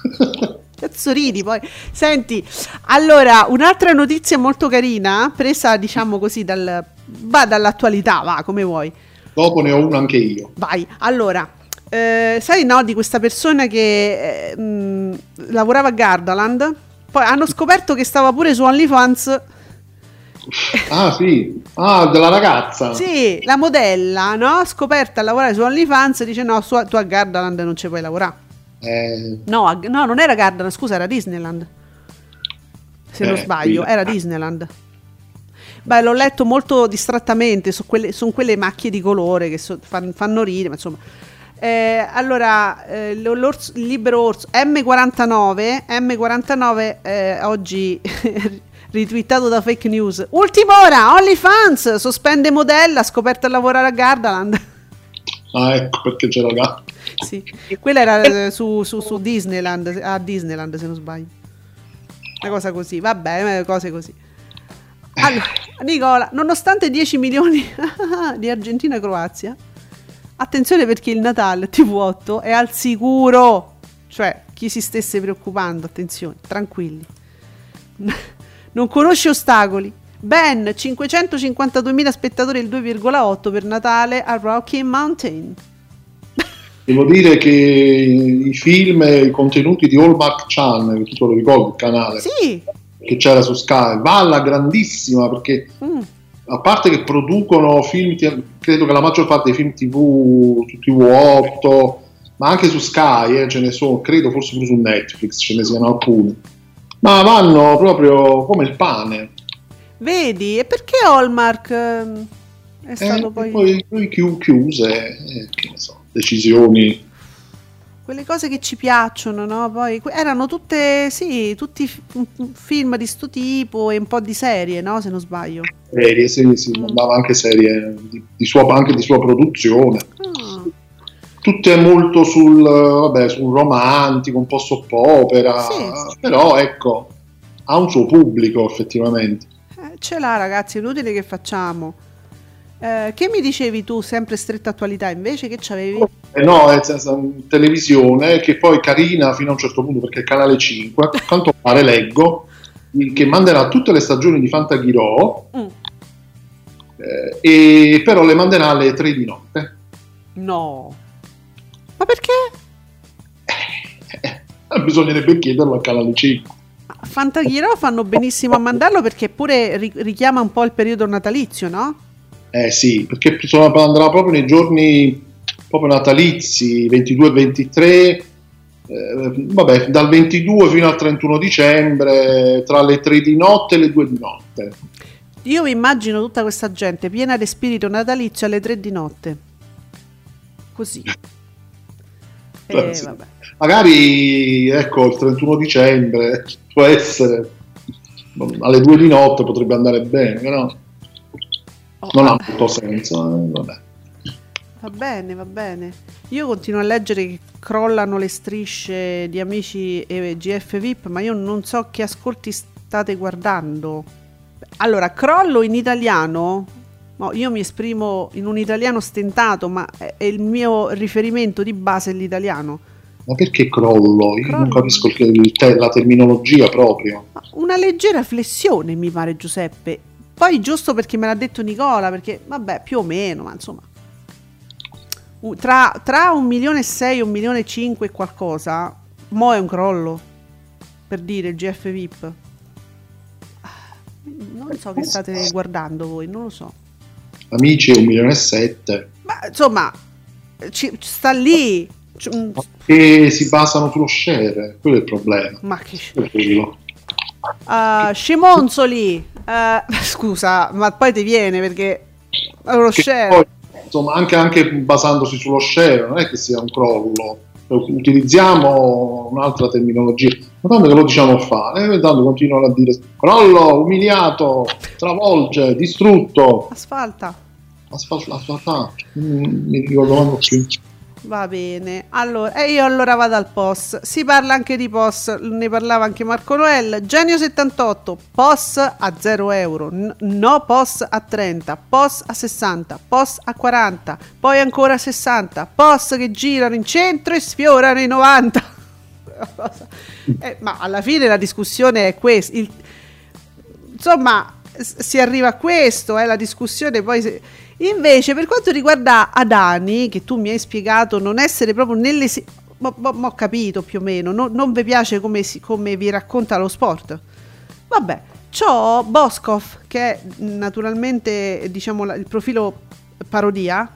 Cazzo ridi poi. Senti, allora, un'altra notizia molto carina, presa diciamo così dal, va dall'attualità, va come vuoi. Dopo ne ho uno anche io. Vai, allora, eh, sai no di questa persona che eh, mh, lavorava a Gardaland? Poi hanno scoperto che stava pure su OnlyFans. Ah sì, ah della ragazza. Sì, la modella, no? Scoperta a lavorare su OnlyFans, dice no, su- tu a Gardaland non ci puoi lavorare. Eh, No, a- no, non era Gardaland, scusa, era Disneyland. Se non Eh, sbaglio, sì. era Disneyland. Beh, l'ho letto molto distrattamente, su quelle, sono quelle macchie di colore che so- fan- fanno ridere, ma insomma. Eh, allora, eh, il libero orso M49, M49 eh, oggi ritwittato da fake news. Ultima ora, OnlyFans, sospende modella, scoperta a lavorare a Gardaland. ah, ecco perché la gatta. Sì, quella era eh, su, su- su Disneyland, a Disneyland se non sbaglio. Una cosa così, vabbè, eh, cose così. Allora, Nicola, nonostante 10 milioni di Argentina e Croazia, attenzione perché il Natale TV8 è al sicuro. Cioè, chi si stesse preoccupando, attenzione, tranquilli. Non conosce ostacoli. Ben 552.000 spettatori il 2,8 per Natale a Rocky Mountain. Devo dire che i film e i contenuti di Hallmark Channel, tu te lo ricordi il canale Sì, che c'era su Sky, va alla grandissima perché mm, a parte che producono film, credo che la maggior parte dei film TV su TV8, ma anche su Sky eh, ce ne sono, credo forse pure su Netflix ce ne siano alcuni, ma vanno proprio come il pane. vedi, e perché Hallmark? ehm, È stato Eh, poi... poi, poi chiu- chiuse, eh, che ne so, decisioni. Quelle cose che ci piacciono, no? Poi erano tutte, sì, tutti film di sto tipo e un po' di serie, no? Se non sbaglio. Serie, sì, sì, Mm. mandava anche serie di, di sua, anche di sua produzione. Ah, tutte molto sul, vabbè, sul romantico, un po' soppopera, Sì. però ecco, ha un suo pubblico effettivamente. eh, ce l'ha ragazzi, è inutile che facciamo. Eh, che mi dicevi tu, sempre stretta attualità, invece che c'avevi? Eh no, è senza- televisione che poi carina fino a un certo punto perché è canale 5, a quanto pare leggo, che manderà tutte le stagioni di Fantaghirò, Mm, eh, e però le manderà alle 3 di notte. no. Ma perché? Eh, bisognerebbe chiederlo al canale 5. Fantaghiro fanno benissimo a mandarlo perché pure ri- richiama un po' il periodo natalizio, no? Eh sì, perché andrà proprio nei giorni proprio natalizi, 22 e 23, eh, vabbè, dal 22 fino al 31 dicembre, tra le 3 di notte e le 2 di notte. Io mi immagino tutta questa gente piena di spirito natalizio alle tre di notte. Così. Eh. Magari, ecco, il 31 dicembre può essere alle 2 di notte potrebbe andare bene, no? Oh, Non ha vabbè. molto senso, eh, vabbè. Va bene, va bene. Io continuo a leggere che crollano le strisce di amici e GF VIP, ma io non so che ascolti state guardando. Allora, crollo in italiano. no, io mi esprimo in un italiano stentato, ma è è il mio riferimento di base è l'italiano. Ma perché crollo? Io non capisco il- il la terminologia proprio. Una leggera flessione, mi pare, Giuseppe. Poi giusto perché me l'ha detto Nicola, perché vabbè, più o meno, ma insomma. Tra, tra un milione e sei un milione e cinque e qualcosa, mo è un crollo. Per dire il GF VIP. Ah, Non so che state guardando voi, non lo so. Amici un milione e sette. Ma insomma, ci- sta lì. Mm, che si basano sullo share, quello è il problema. Ma che quello. Uh, Scimonzoli, uh, scusa, ma poi ti viene perché è uno Che share. poi, insomma, anche, anche basandosi sullo share, non è che sia un crollo. Utilizziamo un'altra terminologia, ma tanto che lo diciamo a fare, e tanto continuano a dire crollo, umiliato, travolge, distrutto. Asfalta. Asfalto, asfaltato. Mm, mi ricordo più. Va bene. Allora, e io allora vado al POS. Si parla anche di POS, ne parlava anche Marco Noel. Genio 78, POS a 0 euro, n- no POS a 30, POS a 60, POS a 40, poi ancora 60, POS che girano in centro e sfiorano i 90. Eh, ma alla fine la discussione è questa. Il- insomma, si arriva a questo, è la discussione poi... se- Invece, per quanto riguarda Adani, che tu mi hai spiegato non essere proprio nelle... mo- mo- mo ho capito più o meno, no- non vi piace come, si- come vi racconta lo sport. Vabbè, c'ho Boskov, che è naturalmente diciamo il profilo parodia,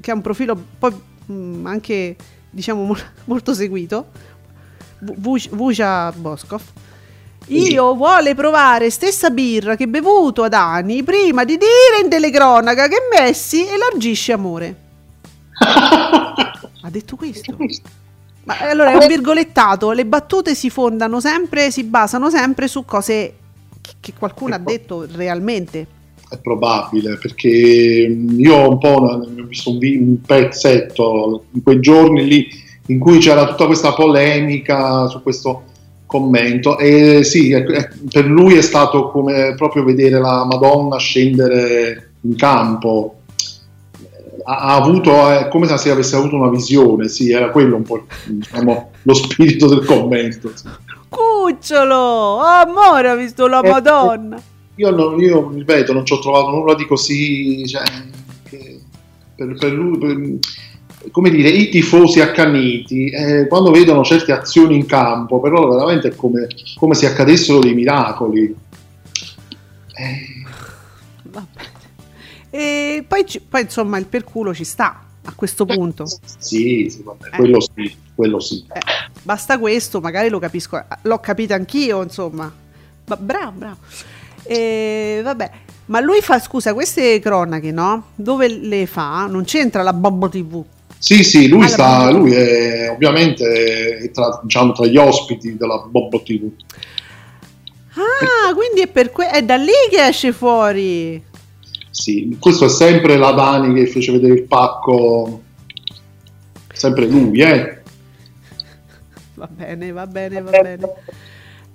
che è un profilo poi mh, anche diciamo mo- molto seguito, Vu- Vuj- Vuja Boskov. Io vuole provare stessa birra che bevuto ad anni prima di dire in telecronaca che Messi elargisce amore. Ha detto questo? Ma eh, allora è un virgolettato, le battute si fondano sempre, si basano sempre su cose che, qualcuno ha detto realmente. È probabile perché mm, io ho un po' ho visto un, vi- un pezzetto in quei giorni lì in cui c'era tutta questa polemica su questo commento e sì, per lui è stato come proprio vedere la Madonna scendere in campo. Ha, avuto, è come se avesse avuto una visione, sì, era quello un po' diciamo, lo spirito del commento. sì. Cucciolo! Amore, ha visto la Eh, Madonna! Io, non- io ripeto, non ci ho trovato nulla di così. Cioè, per, per lui, per- come dire, i tifosi accaniti, eh, quando vedono certe azioni in campo, però veramente è come, come se accadessero dei miracoli. Eh. E poi, poi insomma il per culo ci sta a questo punto. sì, sì, vabbè, Eh. quello sì, quello sì. Eh, basta questo, magari lo capisco, l'ho capito anch'io, insomma. Ma bravo, bravo. E, vabbè, Ma lui fa, scusa, queste cronache, no? Dove le fa? Non c'entra la Bobbo TV. Sì, sì, lui, sta, lui è ovviamente è tra, diciamo, tra gli ospiti della Bobbo TV. Ah, quindi è, per que- è da lì che esce fuori. Sì, questo è sempre la Dani che fece vedere il pacco, sempre lui, eh. Va bene, va bene, va bene.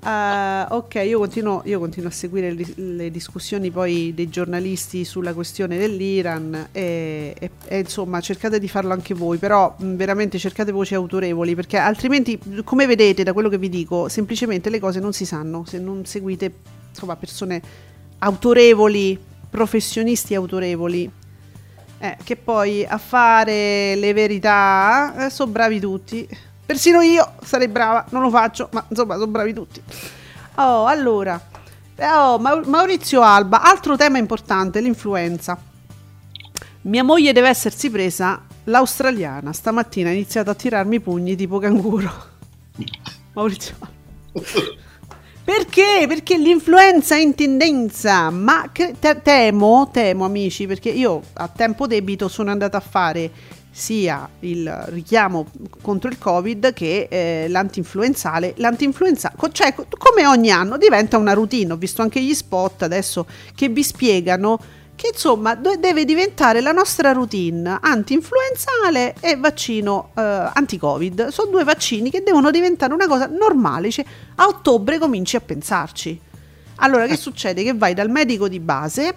Ah, ok, io continuo, io continuo a seguire le, le discussioni poi dei giornalisti sulla questione dell'Iran e, e- e, insomma cercate di farlo anche voi, però mh, veramente cercate voci autorevoli perché altrimenti, come vedete da quello che vi dico, semplicemente le cose non si sanno se non seguite insomma, persone autorevoli, professionisti autorevoli. Eh, che poi a fare le verità eh, sono bravi tutti. Persino io sarei brava, non lo faccio, ma insomma sono bravi tutti. Oh, allora, eh, oh, Mau- Maurizio Alba, altro tema importante, l'influenza. Mia moglie deve essersi presa l'australiana. Stamattina ha iniziato a tirarmi i pugni tipo canguro. Maurizio Alba. Perché? Perché l'influenza è in tendenza, ma te- temo, temo amici, perché io a tempo debito sono andata a fare sia il richiamo contro il covid che eh, l'antinfluenzale. L'antinfluenza, co- cioè co- come ogni anno diventa una routine, ho visto anche gli spot adesso che vi spiegano che insomma deve diventare la nostra routine antinfluenzale e vaccino eh, anti-covid. Sono due vaccini che devono diventare una cosa normale, cioè a ottobre cominci a pensarci. Allora che succede? Che vai dal medico di base,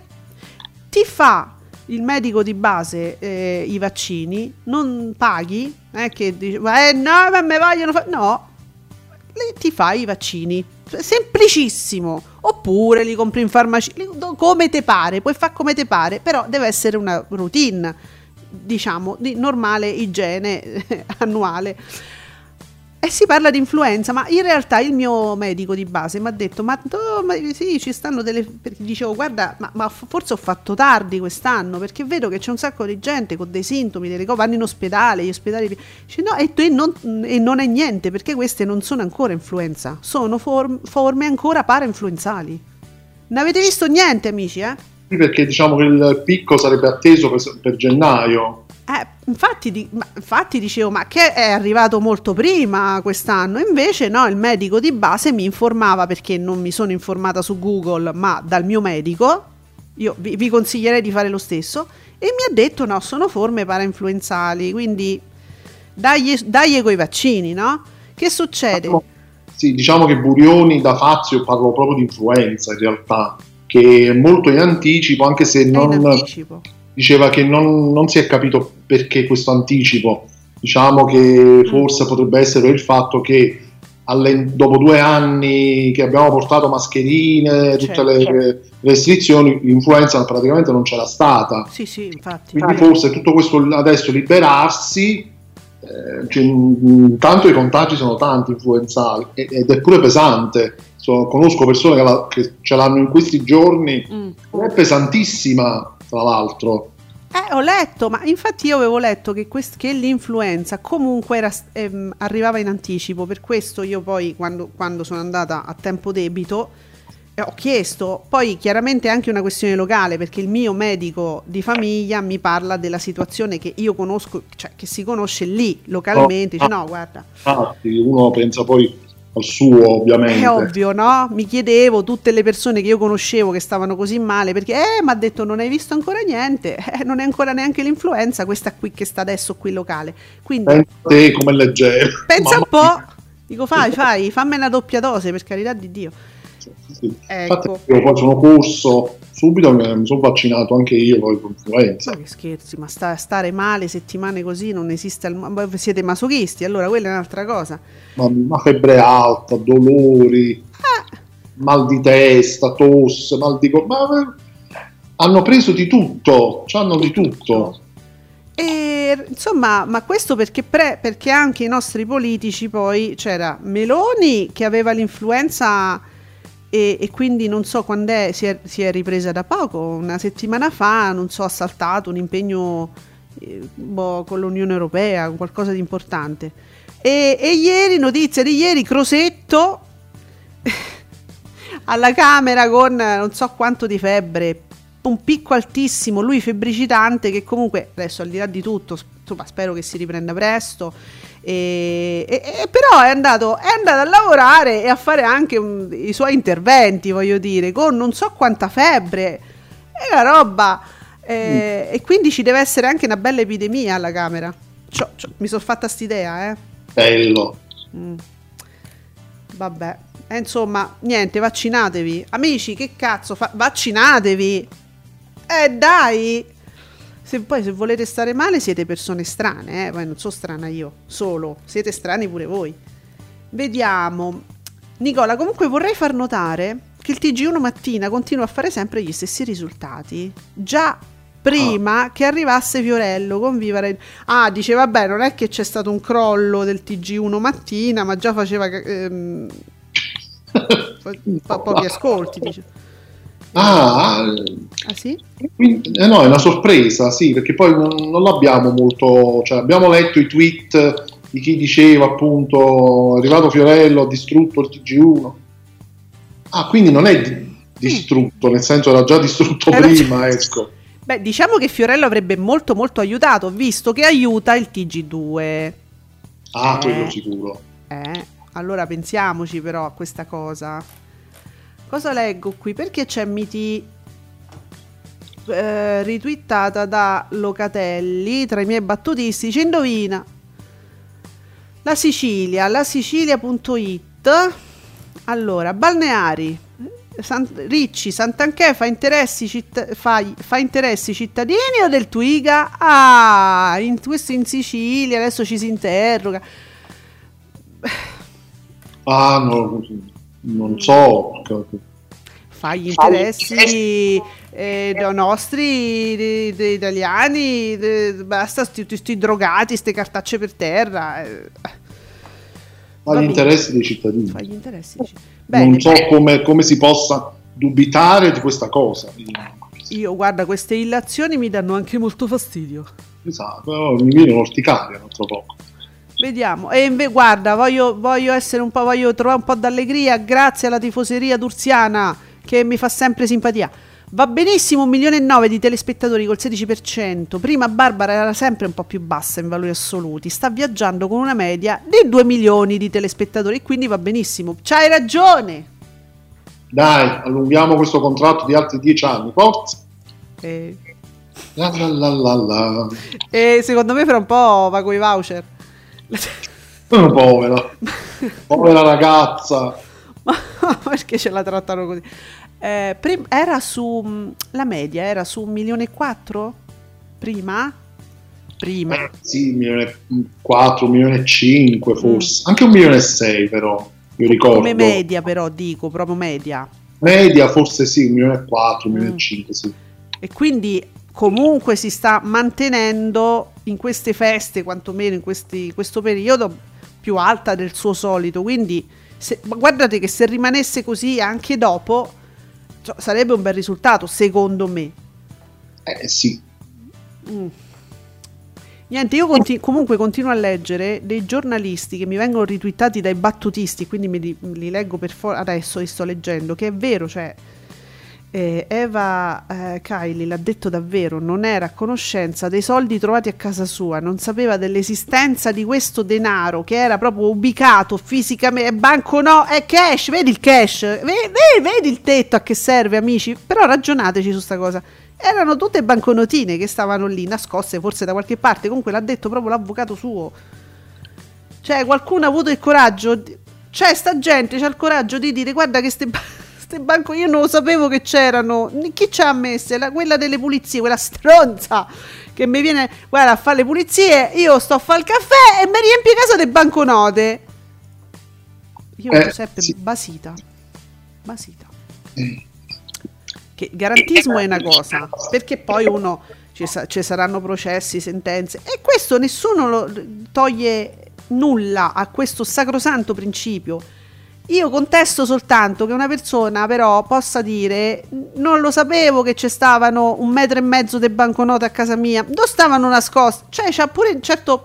ti fa il medico di base eh, i vaccini, non paghi, eh, che dici, ma eh, no, ma me vogliono fare... No, ti fai i vaccini. Semplicissimo. Oppure li compri in farmacia, come te pare, puoi fare come te pare, però deve essere una routine, diciamo, di normale igiene annuale. E si parla di influenza, ma in realtà il mio medico di base mi ha detto: Ma, tu- ma sì, ci stanno delle. perché Dicevo, guarda, ma, ma forse ho fatto tardi quest'anno perché vedo che c'è un sacco di gente con dei sintomi, delle cose, vanno in ospedale, gli ospedali. Dice, no, e, e non, e non è niente perché queste non sono ancora influenza, sono form- forme ancora parainfluenzali. Non avete visto niente, amici, eh? Sì, perché diciamo che il picco sarebbe atteso per, per gennaio. Eh, infatti, di- infatti dicevo, ma che è arrivato molto prima quest'anno, invece no, il medico di base mi informava perché non mi sono informata su Google, ma dal mio medico, io vi, vi consiglierei di fare lo stesso, e mi ha detto no, sono forme parainfluenzali, quindi dagli, dagli coi vaccini, no? Che succede? Sì, diciamo che Burioni da Fazio parlò proprio di influenza in realtà, che è molto in anticipo, anche se È in non anticipo. Diceva che non, non si è capito perché questo anticipo. Diciamo che forse potrebbe essere il fatto che alle- dopo due anni che abbiamo portato mascherine, tutte Certo. le restrizioni, l'influenza praticamente non c'era stata. Sì, sì, infatti. Quindi forse tutto questo adesso liberarsi, eh, cioè, intanto i contagi sono tanti influenzali ed è pure pesante. So- conosco persone che, la- che ce l'hanno in questi giorni, Mm. è pesantissima tra l'altro. Eh, ho letto, ma infatti io avevo letto che, quest- che l'influenza comunque era, ehm, arrivava in anticipo, per questo io poi quando, quando sono andata a tempo debito eh, ho chiesto, poi chiaramente è anche una questione locale perché il mio medico di famiglia mi parla della situazione che io conosco, cioè che si conosce lì localmente, dice no guarda, Infatti uno pensa poi al suo ovviamente. È ovvio, no? Mi chiedevo tutte le persone che io conoscevo che stavano così male perché, eh, mi ha detto non hai visto ancora niente, eh, non è ancora neanche l'influenza, questa qui che sta adesso qui locale. Quindi Pensa te come leggero. pensa un Mamma po', dico fai, fai, fammi una doppia dose per carità di Dio. Sì. Ecco. Infatti io poi sono corso subito, mi sono vaccinato anche io poi con influenza. Ma che scherzi, ma sta- stare male settimane così non esiste, al, siete masochisti, allora quella è un'altra cosa. Ma, ma febbre alta, dolori, Ah, mal di testa, tosse, mal di ma hanno preso di tutto, hanno di tutto. E insomma, ma questo perché, pre- perché anche i nostri politici poi c'era Meloni che aveva l'influenza e, e quindi non so quando è, si, è, si è ripresa da poco, una settimana fa, non so, ha saltato un impegno eh, boh, con l'Unione Europea, qualcosa di importante. E, e ieri, notizia di ieri, Crosetto alla Camera con non so quanto di febbre, un picco altissimo, lui febbricitante che comunque adesso al di là di tutto, insomma, spero che si riprenda presto. E, e, e però è andato, è andato, a lavorare e a fare anche un, i suoi interventi, voglio dire, con non so quanta febbre. È una roba. Eh, mm. E quindi ci deve essere anche una bella epidemia alla Camera. C'ho, c'ho, mi sono fatta st'idea, eh. Bello. Mm. Vabbè. Eh, insomma, niente, vaccinatevi. Amici, che cazzo fa? Vaccinatevi. Eh, dai. Se poi se volete stare male siete persone strane, eh? Poi non sono strana io, solo. Siete strani pure voi. Vediamo. Nicola, comunque vorrei far notare che il TG1 mattina continua a fare sempre gli stessi risultati. Già prima oh. che arrivasse Fiorello con Viva Reggio. Ah, dice vabbè, non è che c'è stato un crollo del TG1 mattina, ma già faceva ehm, fa pochi ascolti, dice. Ah, ah sì? Quindi, eh no, è una sorpresa, sì, perché poi non, non l'abbiamo molto, cioè abbiamo letto i tweet di chi diceva appunto è arrivato Fiorello, ha distrutto il TG1. Ah, quindi non è distrutto, nel senso era già distrutto era prima, già... ecco. Beh, diciamo che Fiorello avrebbe molto molto aiutato, visto che aiuta il TG2. Ah, eh, quello sicuro. Eh, allora pensiamoci però a questa cosa. Cosa leggo qui? Perché c'è Miti eh, ritwittata da Locatelli tra i miei battutisti? Ci indovina. La Sicilia, la Sicilia.it. Allora, balneari. San, Ricci, Sant'Anché fa interessi, citt- fa, fa interessi cittadini o del Twiga? Ah, in, questo in Sicilia, adesso ci si interroga. Ah, no, non so. Fa gli interessi eh, nostri, dei, dei italiani, de, basta questi drogati, queste cartacce per terra. Eh. Fa gli interessi dei cittadini. Fa gli interessi Bene, non so come, come, si possa dubitare di questa cosa. Io, guarda, queste illazioni mi danno anche molto fastidio. Esatto, però mi viene un'orticaria un altro poco. Vediamo. E invece, guarda, voglio, voglio, essere un po', voglio trovare un po' d'allegria grazie alla tifoseria durziana che mi fa sempre simpatia. Va benissimo un milione e nove di telespettatori col 16%. Prima Barbara era sempre un po' più bassa in valori assoluti. Sta viaggiando con una media di 2 milioni di telespettatori. Quindi va benissimo. C'hai ragione. Dai, allunghiamo questo contratto di altri 10 anni, forza. Eh. La la la. E secondo me fra un po' va con i voucher. Povera. povera ragazza. Ma perché ce la trattano così? Eh, prim- era su mm, la media era su un milione e quattro prima prima eh, sì un milione e quattro un milione e cinque forse mm. anche un milione e sei però io ricordo come media però dico proprio media media forse sì un milione e quattro un milione e mm. cinque sì e quindi comunque si sta mantenendo in queste feste quantomeno in questi, questo periodo più alta del suo solito quindi se, guardate che se rimanesse così anche dopo cioè, sarebbe un bel risultato, secondo me. Eh sì. Mm. Niente, io continu- comunque continuo a leggere dei giornalisti che mi vengono ritwittati dai battutisti, quindi li, li leggo per forza, adesso li sto leggendo, che è vero, cioè eh, Eva eh, Kylie l'ha detto davvero, non era a conoscenza dei soldi trovati a casa sua, non sapeva dell'esistenza di questo denaro che era proprio ubicato fisicamente, banco no, è cash, vedi il cash, vedi, vedi il tetto a che serve amici, però ragionateci su sta cosa. Erano tutte banconotine che stavano lì nascoste forse da qualche parte, comunque l'ha detto proprio l'avvocato suo. Cioè qualcuno ha avuto il coraggio, cioè sta gente ha il coraggio di dire guarda che ste queste banco io non lo sapevo che c'erano. Chi ci ha messe? La, quella delle pulizie, quella stronza che mi viene, guarda, a fare le pulizie. Io sto a fare il caffè e mi riempie casa delle banconote. Io eh, Giuseppe, sì. basita. Basita. Eh. Che garantismo è una cosa, perché poi uno ci, sa- ci saranno processi, sentenze e questo nessuno lo toglie nulla a questo sacrosanto principio io contesto soltanto che una persona però possa dire non lo sapevo che ci stavano un metro e mezzo di banconote a casa mia, dove stavano nascoste? Cioè c'ha pure certo...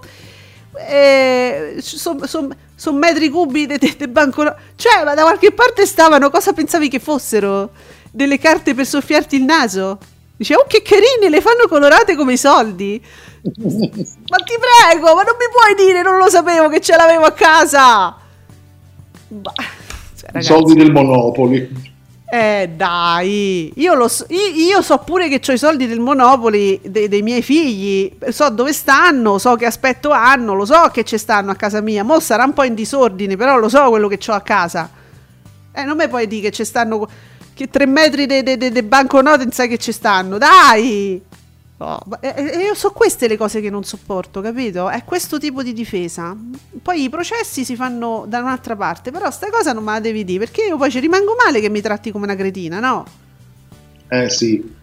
Eh, sono son, son metri cubi di banconote. Cioè, ma da qualche parte stavano, cosa pensavi che fossero? Delle carte per soffiarti il naso? Dice, oh che carini, le fanno colorate come i soldi. ma ti prego, ma non mi puoi dire, non lo sapevo che ce l'avevo a casa. Bah, cioè, soldi del Monopoli. Eh dai, io, lo so, io, io so pure che ho i soldi del Monopoli dei, dei miei figli, so dove stanno, so che aspetto hanno, lo so che ci stanno a casa mia, mo sarà un po' in disordine, però lo so quello che ho a casa. Eh, non mi puoi dire che ci stanno, che tre metri di de, de, de banconote non sai che ci stanno, dai! Oh, e io so queste le cose che non sopporto, capito? È questo tipo di difesa. Poi i processi si fanno da un'altra parte, però sta cosa non me la devi dire, perché io poi ci rimango male che mi tratti come una cretina, no? Eh sì.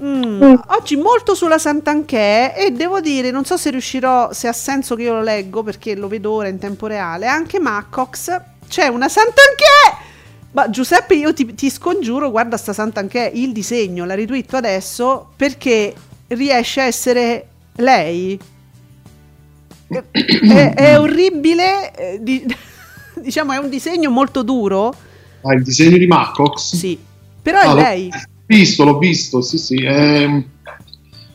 Mm, Oggi molto sulla Sant'Anché e devo dire, non so se riuscirò, se ha senso che io lo leggo perché lo vedo ora in tempo reale, anche Maccox, c'è una Sant'Anché! Ma Giuseppe io ti, ti scongiuro, guarda sta Sant'Anché, il disegno, la ritwitto adesso perché riesce a essere lei. È, è orribile, eh, di- diciamo è un disegno molto duro, Ah, il disegno di Macox? sì, però è Ah, l'ho lei. visto, l'ho visto, sì, sì. ehm,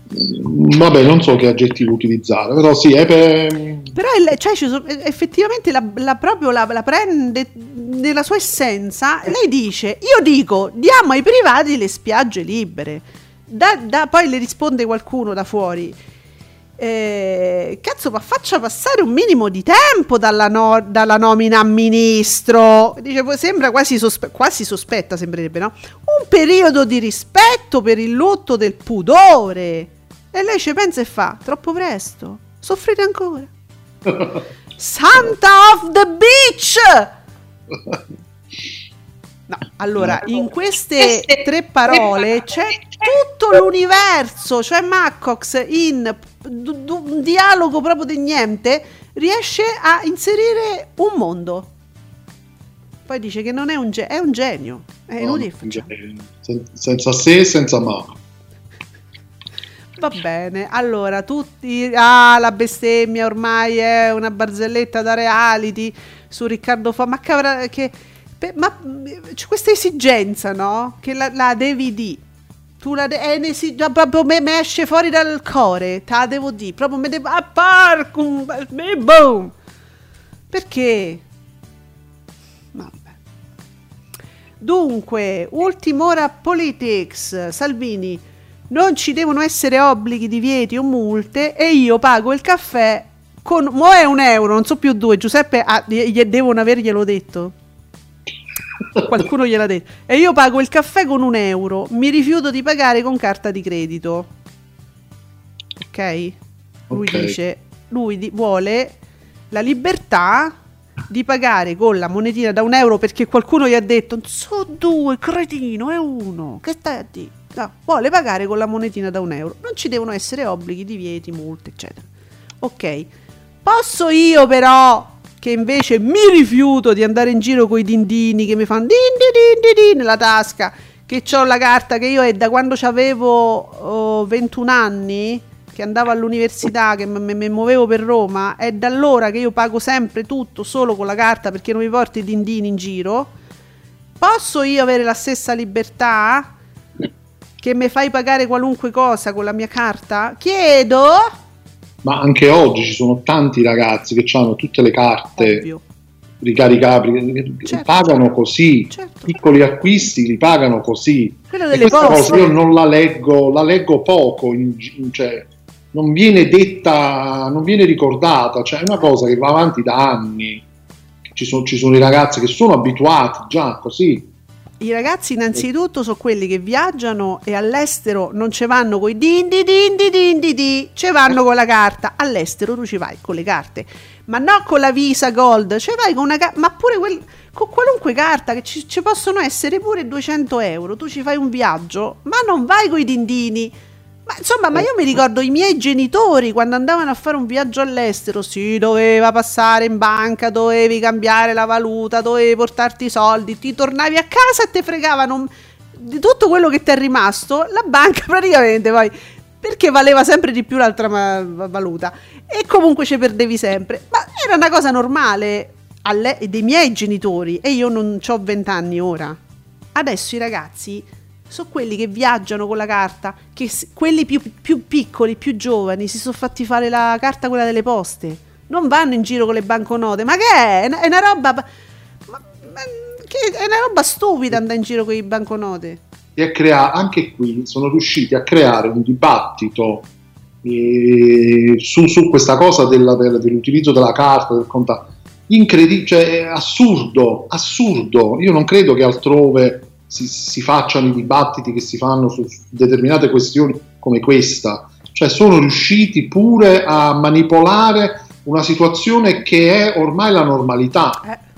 vabbè, non so che aggettivo utilizzare, però sì, è per... Però è cioè, ci sono- effettivamente la, la- proprio la, la prende nella sua essenza. Lei dice: Io dico, diamo ai privati le spiagge libere. Da- da- poi le risponde qualcuno da fuori. eh, cazzo, ma faccia passare un minimo di tempo dalla, no- dalla nomina a ministro. Dice, sembra quasi, sospe- quasi sospetta, sembrerebbe, no? Un periodo di rispetto per il lutto del pudore. E lei ci pensa e fa: troppo presto, soffrire ancora. Santa of the Beach! No, allora, in queste tre parole c'è tutto l'universo, cioè Maccox in un dialogo proprio di niente riesce a inserire un mondo. Poi dice che non è un, ge- è un genio, è inutile che facciamo. Sen- senza se e senza ma. Va bene, allora tutti. Ah, la bestemmia ormai è una barzelletta da reality su Riccardo Fa. Ma cavolo, che. Ma mh, c'è questa esigenza, no? Che la, la devi di. Tu la de- è un'esi- già proprio me, me esce fuori dal cuore, te la devo dire. Proprio me devo. A parco, boom! Perché? Vabbè. Dunque, ultima ora politics. Salvini, non ci devono essere obblighi, divieti o multe e io pago il caffè con... Mo è un euro, non so più due. Giuseppe, ah, devono averglielo detto. Qualcuno gliel'ha detto. E io pago il caffè con un euro. Mi rifiuto di pagare con carta di credito. Ok? Lui dice, lui di- vuole la libertà di pagare con la monetina da un euro perché qualcuno gli ha detto sono due, cretino, è uno. Che stai a dire? No, vuole pagare con la monetina da un euro. Non ci devono essere obblighi, divieti, multe, eccetera. Ok. Posso io però, che invece mi rifiuto di andare in giro con i dindini che mi fanno din din din din din nella tasca, che ho la carta che io è da quando avevo oh, 21 anni, che andavo all'università, che mi muovevo per Roma, è da allora che io pago sempre tutto solo con la carta perché non mi porto i dindini in giro. Posso io avere la stessa libertà? Che mi fai pagare qualunque cosa con la mia carta? Chiedo. Ma anche oggi ci sono tanti ragazzi che hanno tutte le carte Ovvio. ricaricabili, Certo. pagano così, Certo. piccoli acquisti li pagano così. Quello E delle questa cosa poste. io non la leggo, la leggo poco, in- in- cioè, non viene detta, non viene ricordata, cioè è una cosa che va avanti da anni. Ci sono, ci sono i ragazzi che sono abituati già così. I ragazzi innanzitutto sono quelli che viaggiano e all'estero non ci vanno con i din di din di din di di, ci vanno con la carta. All'estero tu ci vai con le carte, ma non con la Visa Gold, ci vai con una carta, ma pure quel- con qualunque carta che ci, ci possono essere pure 200 euro. Tu ci fai un viaggio, ma non vai con i dindini. Ma insomma, ma io mi ricordo i miei genitori quando andavano a fare un viaggio all'estero, si doveva passare in banca, dovevi cambiare la valuta, dovevi portarti i soldi, ti tornavi a casa e ti fregavano di tutto quello che ti è rimasto, la banca praticamente poi perché valeva sempre di più l'altra ma- valuta e comunque ci perdevi sempre. Ma era una cosa normale alle- dei miei genitori e io non ho 20 anni ora. Adesso i ragazzi sono quelli che viaggiano con la carta, che s- quelli più, più piccoli, più giovani, si sono fatti fare la carta quella delle poste. Non vanno in giro con le banconote. Ma che è? È una, roba. Ma, ma- che- è una roba stupida andare in giro con le banconote. e crea- anche qui sono riusciti a creare un dibattito eh, su, su questa cosa della- della- dell'utilizzo della carta, del contatto. Incredibile, cioè assurdo, assurdo. Io non credo che altrove si, si facciano i dibattiti che si fanno su, determinate questioni come questa. Cioè sono riusciti pure a manipolare una situazione che è ormai la normalità. Eh.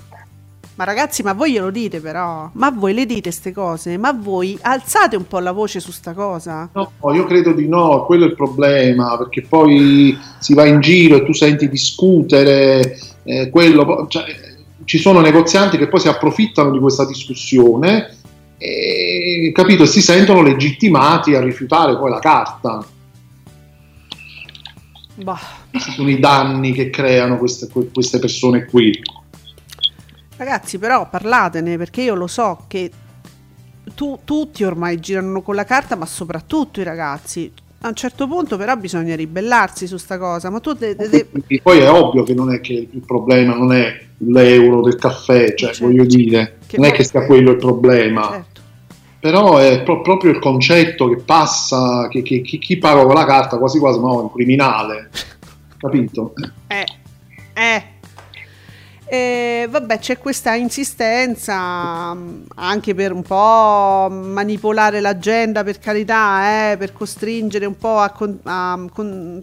Ma ragazzi, ma voi glielo dite però? Ma voi le dite queste cose? Ma voi alzate un po' la voce su sta cosa? No, io credo di no, quello è il problema, perché poi si va in giro e tu senti discutere, eh, quello, cioè, ci sono negozianti che poi si approfittano di questa discussione e, capito, si sentono legittimati a rifiutare poi la carta. Bah. Ci sono i danni che creano queste, que- queste persone qui. Ragazzi, però parlatene perché io lo so che tu- tutti ormai girano con la carta, ma soprattutto i ragazzi. A un certo punto, però, bisogna ribellarsi su sta cosa. Ma tu de- de- poi è ovvio che non è che il problema non è l'euro del caffè, cioè Certo. voglio dire, Che non è che sia quello il problema. certo. però è pro- proprio il concetto che passa, che, che- che chi paga con la carta quasi quasi no, è un criminale, capito? Eh, eh. Eh, vabbè, c'è questa insistenza mh, anche per un po' manipolare l'agenda, per carità, eh, per costringere un po' a, con- a con-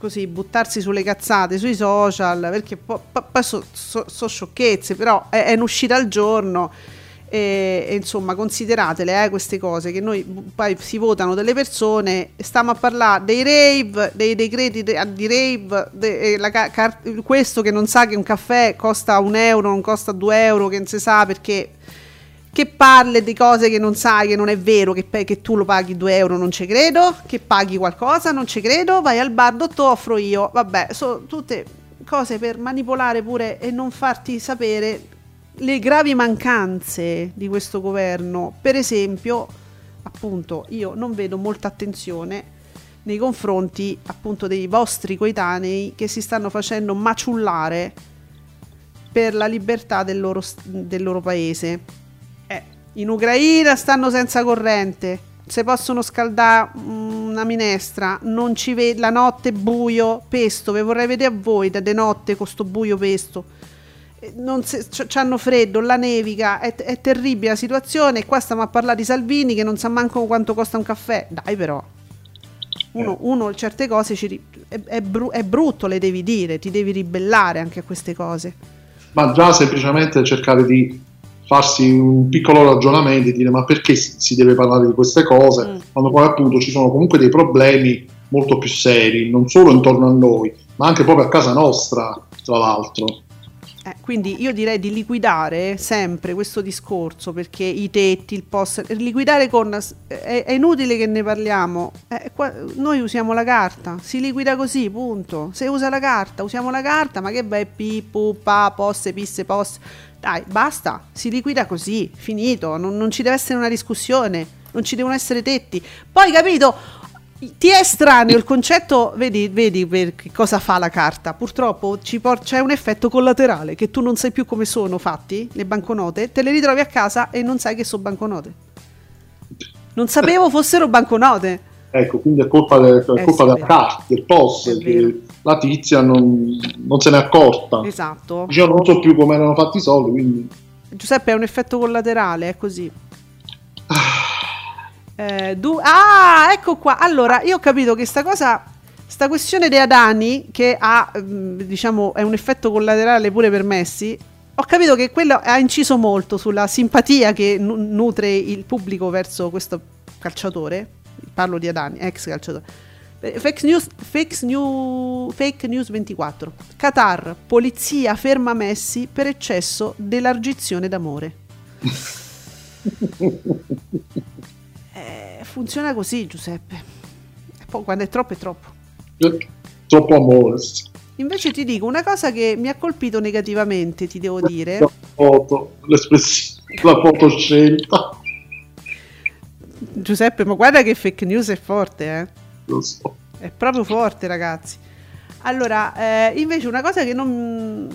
così, buttarsi sulle cazzate sui social, perché po- po- poi sono sciocchezze, però è, è un'uscita al giorno. E, e insomma, consideratele eh, queste cose che noi poi si votano delle persone. Stiamo a parlare dei rave, dei decreti de- di rave, de- la ca- car- questo che non sa che un caffè costa un euro, non costa due euro, che non si sa perché. Che parli di cose che non sai, che non è vero, che, che tu lo paghi 2 euro, non ci credo. Che paghi qualcosa, non ci credo. Vai al bar, te offro io. Vabbè, sono tutte cose per manipolare pure e non farti sapere le gravi mancanze di questo governo. Per esempio, appunto, io non vedo molta attenzione nei confronti appunto dei vostri coetanei che si stanno facendo maciullare per la libertà del loro, del loro paese. In Ucraina stanno senza corrente, se possono scaldare una minestra, non ci vede la notte buio, pesto, vi vorrei vedere a voi da de notte con sto buio pesto. Eh, Non se, c- hanno freddo, la nevica, è, è terribile la situazione. E qua stiamo a parlare di Salvini che non sa manco quanto costa un caffè. Dai, però, uno, Eh. uno certe cose ci è, è bru- è brutto, le devi dire, ti devi ribellare anche a queste cose. Ma già semplicemente cercare di farsi un piccolo ragionamento e dire ma perché si deve parlare di queste cose Mm. quando poi appunto ci sono comunque dei problemi molto più seri, non solo intorno a noi, ma anche proprio a casa nostra, tra l'altro. Eh, quindi io direi di liquidare sempre questo discorso perché i tetti, il post, liquidare con... È, è inutile che ne parliamo, Eh, qua- noi usiamo la carta, si liquida così, punto. Se usa la carta, usiamo la carta, ma che vai pi, pu, pa, posse, pisse, posse. Dai, basta, si liquida così, finito, non, non ci deve essere una discussione, non ci devono essere tetti. Poi, capito, ti è estraneo il concetto, vedi, vedi per cosa fa la carta. Purtroppo por- c'è un effetto collaterale che tu non sai più come sono fatti le banconote, te le ritrovi a casa e non sai che sono banconote. Non sapevo fossero banconote. Ecco, quindi è colpa, de- è Eh, colpa della carta, del vero. che la tizia non, non se n'è accorta. Esatto. Diceva non so più come erano fatti i soldi, quindi Giuseppe è un effetto collaterale, è così. Eh, du- ah, ecco qua. Allora, io ho capito che sta cosa, sta questione dei Adani, che ha, diciamo, è un effetto collaterale pure per Messi, ho capito che quello ha inciso molto sulla simpatia che nu- nutre il pubblico verso questo calciatore. Parlo di Adani, ex calciatore. Eh, Fake news, fake, new- fake news 24. Qatar, polizia ferma Messi per eccesso dell'argizione d'amore. Eh, funziona così, Giuseppe. E poi quando è troppo è troppo. troppo amore. Invece ti dico una cosa che mi ha colpito negativamente, ti devo dire. La foto, la foto scelta. Giuseppe, ma guarda che fake news è forte, eh. Lo so. È proprio forte, ragazzi. Allora, eh, invece una cosa che non,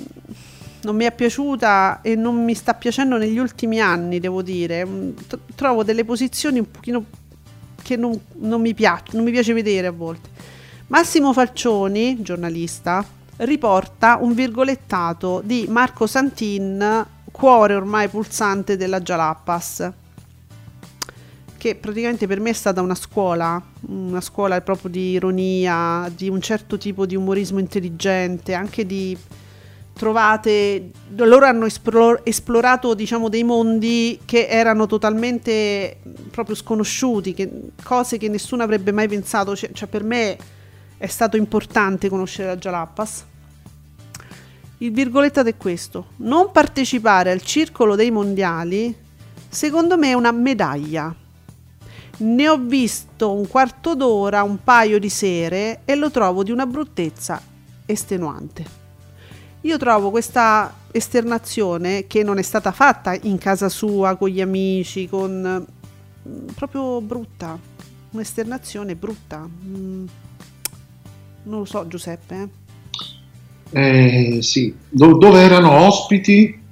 non mi è piaciuta e non mi sta piacendo negli ultimi anni, devo dire, mm, trovo delle posizioni un pochino che non, non mi piace, non mi piace vedere a volte. Massimo Falcioni, giornalista, riporta un virgolettato di Marco Santin, cuore ormai pulsante della Jalappas che praticamente per me è stata una scuola, una scuola proprio di ironia, di un certo tipo di umorismo intelligente, anche di trovate loro hanno esplor- esplorato diciamo dei mondi che erano totalmente proprio sconosciuti che, cose che nessuno avrebbe mai pensato. Cioè, cioè, per me è stato importante conoscere la Jalappas il virgolettato è questo. Non partecipare al circolo dei mondiali secondo me è una medaglia ne ho visto un quarto d'ora, un paio di sere e lo trovo di una bruttezza estenuante. Io trovo questa esternazione che non è stata fatta in casa sua con gli amici, con mm, proprio brutta, un'esternazione brutta. Mm, non lo so, Giuseppe. Eh, sì, Do- dove erano ospiti?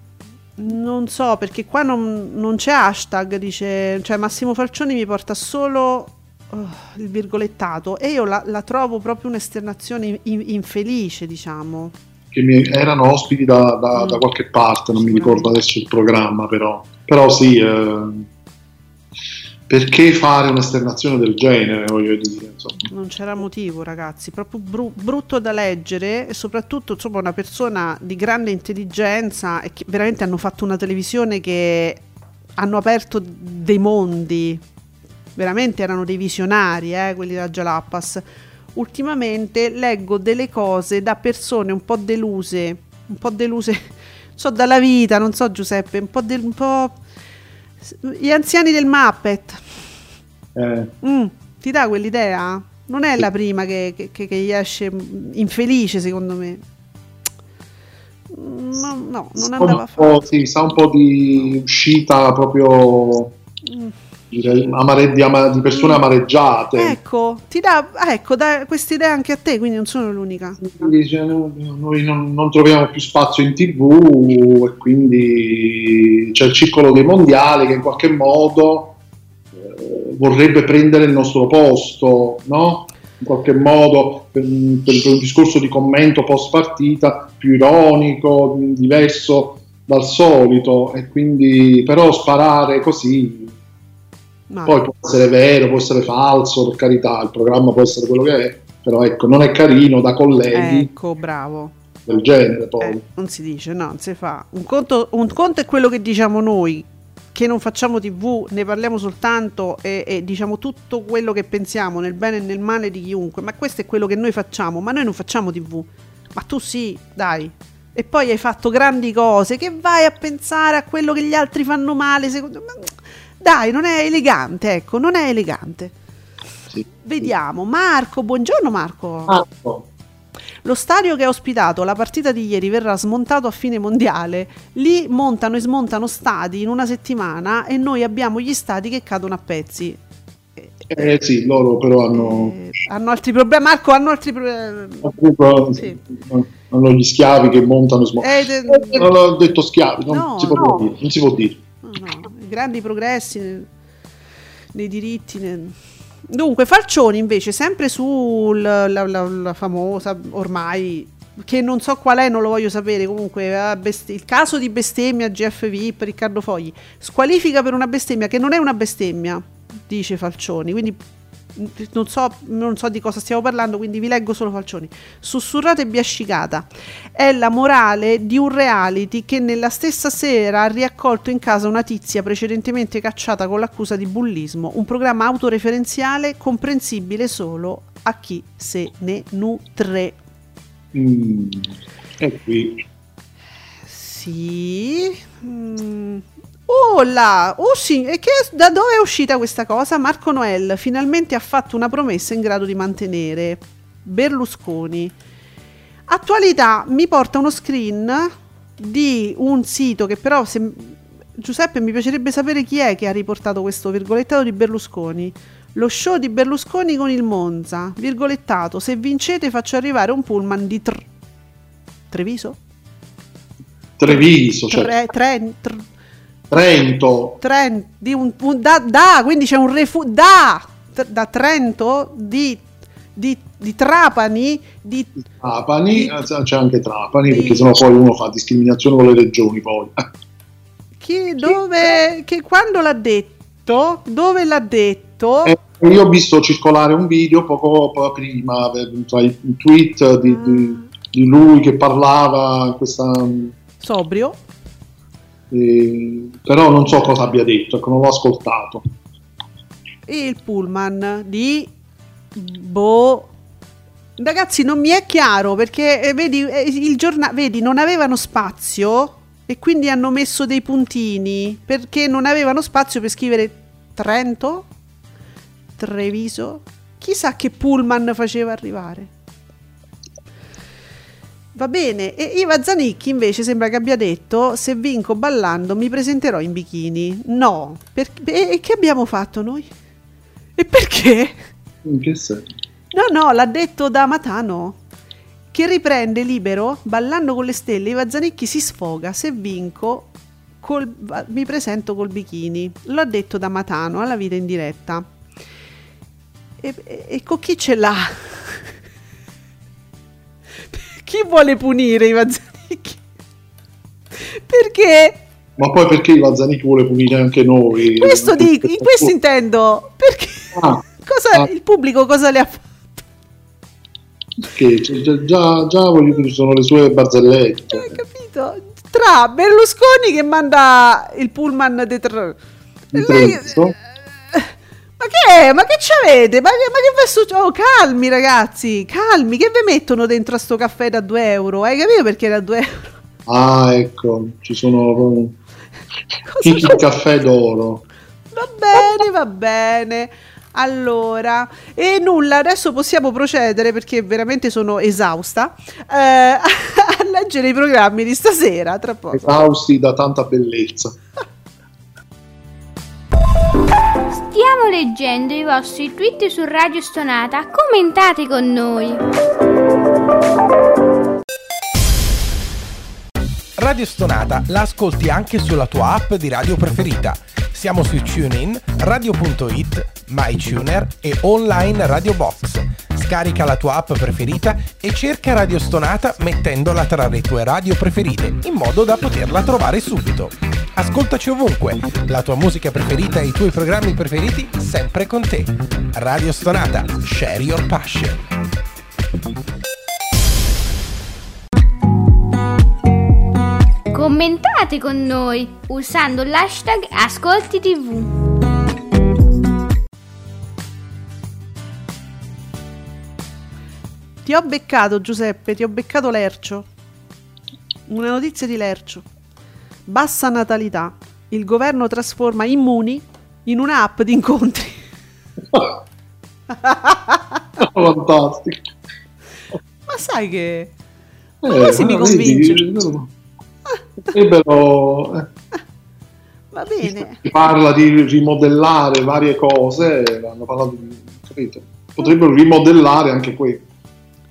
Non so, perché qua non, non c'è hashtag, dice, cioè Massimo Falcioni mi porta solo uh, il virgolettato e io la, la trovo proprio un'esternazione in, infelice, diciamo. Che mi, erano ospiti da, da, Mm. da qualche parte, non mi ricordo adesso il programma, però, però sì, eh, perché fare un'esternazione del genere, voglio dire, insomma. Non c'era motivo, ragazzi, proprio bru- brutto da leggere e soprattutto insomma una persona di grande intelligenza e che veramente hanno fatto una televisione che hanno aperto dei mondi, veramente erano dei visionari, eh, quelli da Jalappas. Ultimamente leggo delle cose da persone un po' deluse, un po' deluse, so dalla vita, non so Giuseppe, un po', del- un po' gli anziani del Muppet. Eh, Mm, ti dà quell'idea? Non è la prima che, che- che- gli esce mm, infelice, secondo me. Mm, No, no, non andava po', sì, sa un po' di uscita proprio Mm. amare- di, ama- di persone amareggiate. Ecco, ti dà, ah, ecco, dà questa idea anche a te, quindi non sono l'unica. Dice, no, noi non, non troviamo più spazio in tv e quindi c'è il circolo dei mondiali che in qualche modo vorrebbe prendere il nostro posto, no? In qualche modo per, per- per un discorso di commento post partita più ironico, diverso dal solito e quindi però sparare così Ma- poi può essere vero, può essere falso, per carità, il programma può essere quello che è, però ecco, non è carino da colleghi ecco, bravo. del genere poi. Eh, non si dice, no, non si fa. Un conto, un conto è quello che diciamo noi, che non facciamo tv, ne parliamo soltanto e, e diciamo tutto quello che pensiamo nel bene e nel male di chiunque, ma questo è quello che noi facciamo, ma noi non facciamo tv. Ma tu sì, dai. E poi hai fatto grandi cose, che vai a pensare a quello che gli altri fanno male, secondo me. Dai, non è elegante, ecco, non è elegante. Sì. Vediamo, Marco, buongiorno Marco. Marco, Lo stadio che ha ospitato la partita di ieri verrà smontato a fine mondiale. Lì montano e smontano stadi in una settimana e noi abbiamo gli stadi che cadono a pezzi. eh sì, loro però hanno, Eh, hanno altri problemi. Marco, hanno altri problemi. hanno- sì. hanno gli schiavi che montano e smontano. Eh, de- non ho detto schiavi, non, No, si può no. dire, non si può dire. no, grandi progressi nel- nei diritti. nel- Dunque, Falcioni invece, sempre sulla la, la- la famosa ormai, che non so qual è, non lo voglio sapere. Comunque, eh, best- il caso di bestemmia GF VIP, Riccardo Fogli, squalifica per una bestemmia che non è una bestemmia, dice Falcioni. Quindi non so, non so di cosa stiamo parlando, quindi vi leggo solo Falcioni. Sussurrata e biascicata è la morale di un reality che nella stessa sera ha riaccolto in casa una tizia precedentemente cacciata con l'accusa di bullismo, un programma autoreferenziale comprensibile solo a chi se ne nutre. Mm, e qui Sì. Mm. Oh là, oh sì, e che, da dove è uscita questa cosa? Marco Noel finalmente ha fatto una promessa in grado di mantenere. Berlusconi. Attualità mi porta uno screen di un sito che però se- Giuseppe, mi piacerebbe sapere chi è che ha riportato questo virgolettato di Berlusconi. Lo show di Berlusconi con il Monza, virgolettato, se vincete faccio arrivare un pullman di tr- Treviso? Treviso, cioè Tre, tre, tr- Trento, Tren- di un, un- da, da, quindi c'è un refu- da, da Trento, di, di, di Trapani, di, Trapani, eh, c'è anche Trapani, perché sennò poi uno fa discriminazione con le regioni poi. chi, dove, che, quando l'ha detto, dove l'ha detto, Eh, io ho visto circolare un video poco, poco prima, tra i i tweet di, di- di lui che parlava, questa, sobrio, eh, però non so cosa abbia detto, ecco, non l'ho ascoltato. il pullman di boh ragazzi non mi è chiaro perché eh, vedi eh, il giorna- vedi non avevano spazio e quindi hanno messo dei puntini. Perché non avevano spazio per scrivere Trento? Treviso? Chissà che pullman faceva arrivare Va bene, e Iva Zanicchi invece sembra che abbia detto se vinco ballando mi presenterò in bikini. No, per- e che abbiamo fatto noi? E perché? In che senso? No, no, l'ha detto da Matano. Che riprende libero, ballando con le stelle, Iva Zanicchi si sfoga, se vinco col- mi presento col bikini. L'ha detto da Matano, alla vita in diretta. E, e- e con chi ce l'ha? Vuole punire Iva Zanicchi? Perché Ma poi perché Ivan Zanicchi vuole punire anche noi? questo dico, in questo intendo, perché Ah, cosa, ah. il pubblico cosa le ha fatto? Perché cioè, già, già, già voglio dire, ci sono le sue barzellette. Hai capito? Tra Berlusconi che manda il pullman de tre. Di lei-. Ma che è? Ma che c'avete? Ma che, ma che vi è successo? Oh, calmi ragazzi, calmi, che vi mettono dentro a sto caffè da 2 euro? Hai capito perché da 2 euro? Ah, ecco, ci sono c'è? il caffè d'oro. Va bene, va bene. Allora, e nulla, adesso possiamo procedere perché veramente sono esausta eh, a leggere i programmi di stasera, tra poco. Esausti da tanta bellezza. Stiamo leggendo i vostri tweet su Radio Stonata. Commentate con noi. Radio Stonata la ascolti anche sulla tua app di radio preferita. Siamo su TuneIn, Radio.it, MyTuner e online Radio Box. Scarica la tua app preferita e cerca Radio Stonata mettendola tra le tue radio preferite, in modo da poterla trovare subito. Ascoltaci ovunque, la tua musica preferita e i tuoi programmi preferiti sempre con te. Radio Stonata, share your passion. Commentate con noi usando l'hashtag Ascolti TV. Ti ho beccato Giuseppe, ti ho beccato Lercio. Una notizia di Lercio. Bassa natalità. Il governo trasforma Immuni in un'app di incontri. Fantastico. Ma sai che... Eh, quasi mi convince. vedi, Potrebbero, eh, Va bene. si parla di rimodellare varie cose, hanno parlato di, capito? Potrebbero rimodellare anche qui.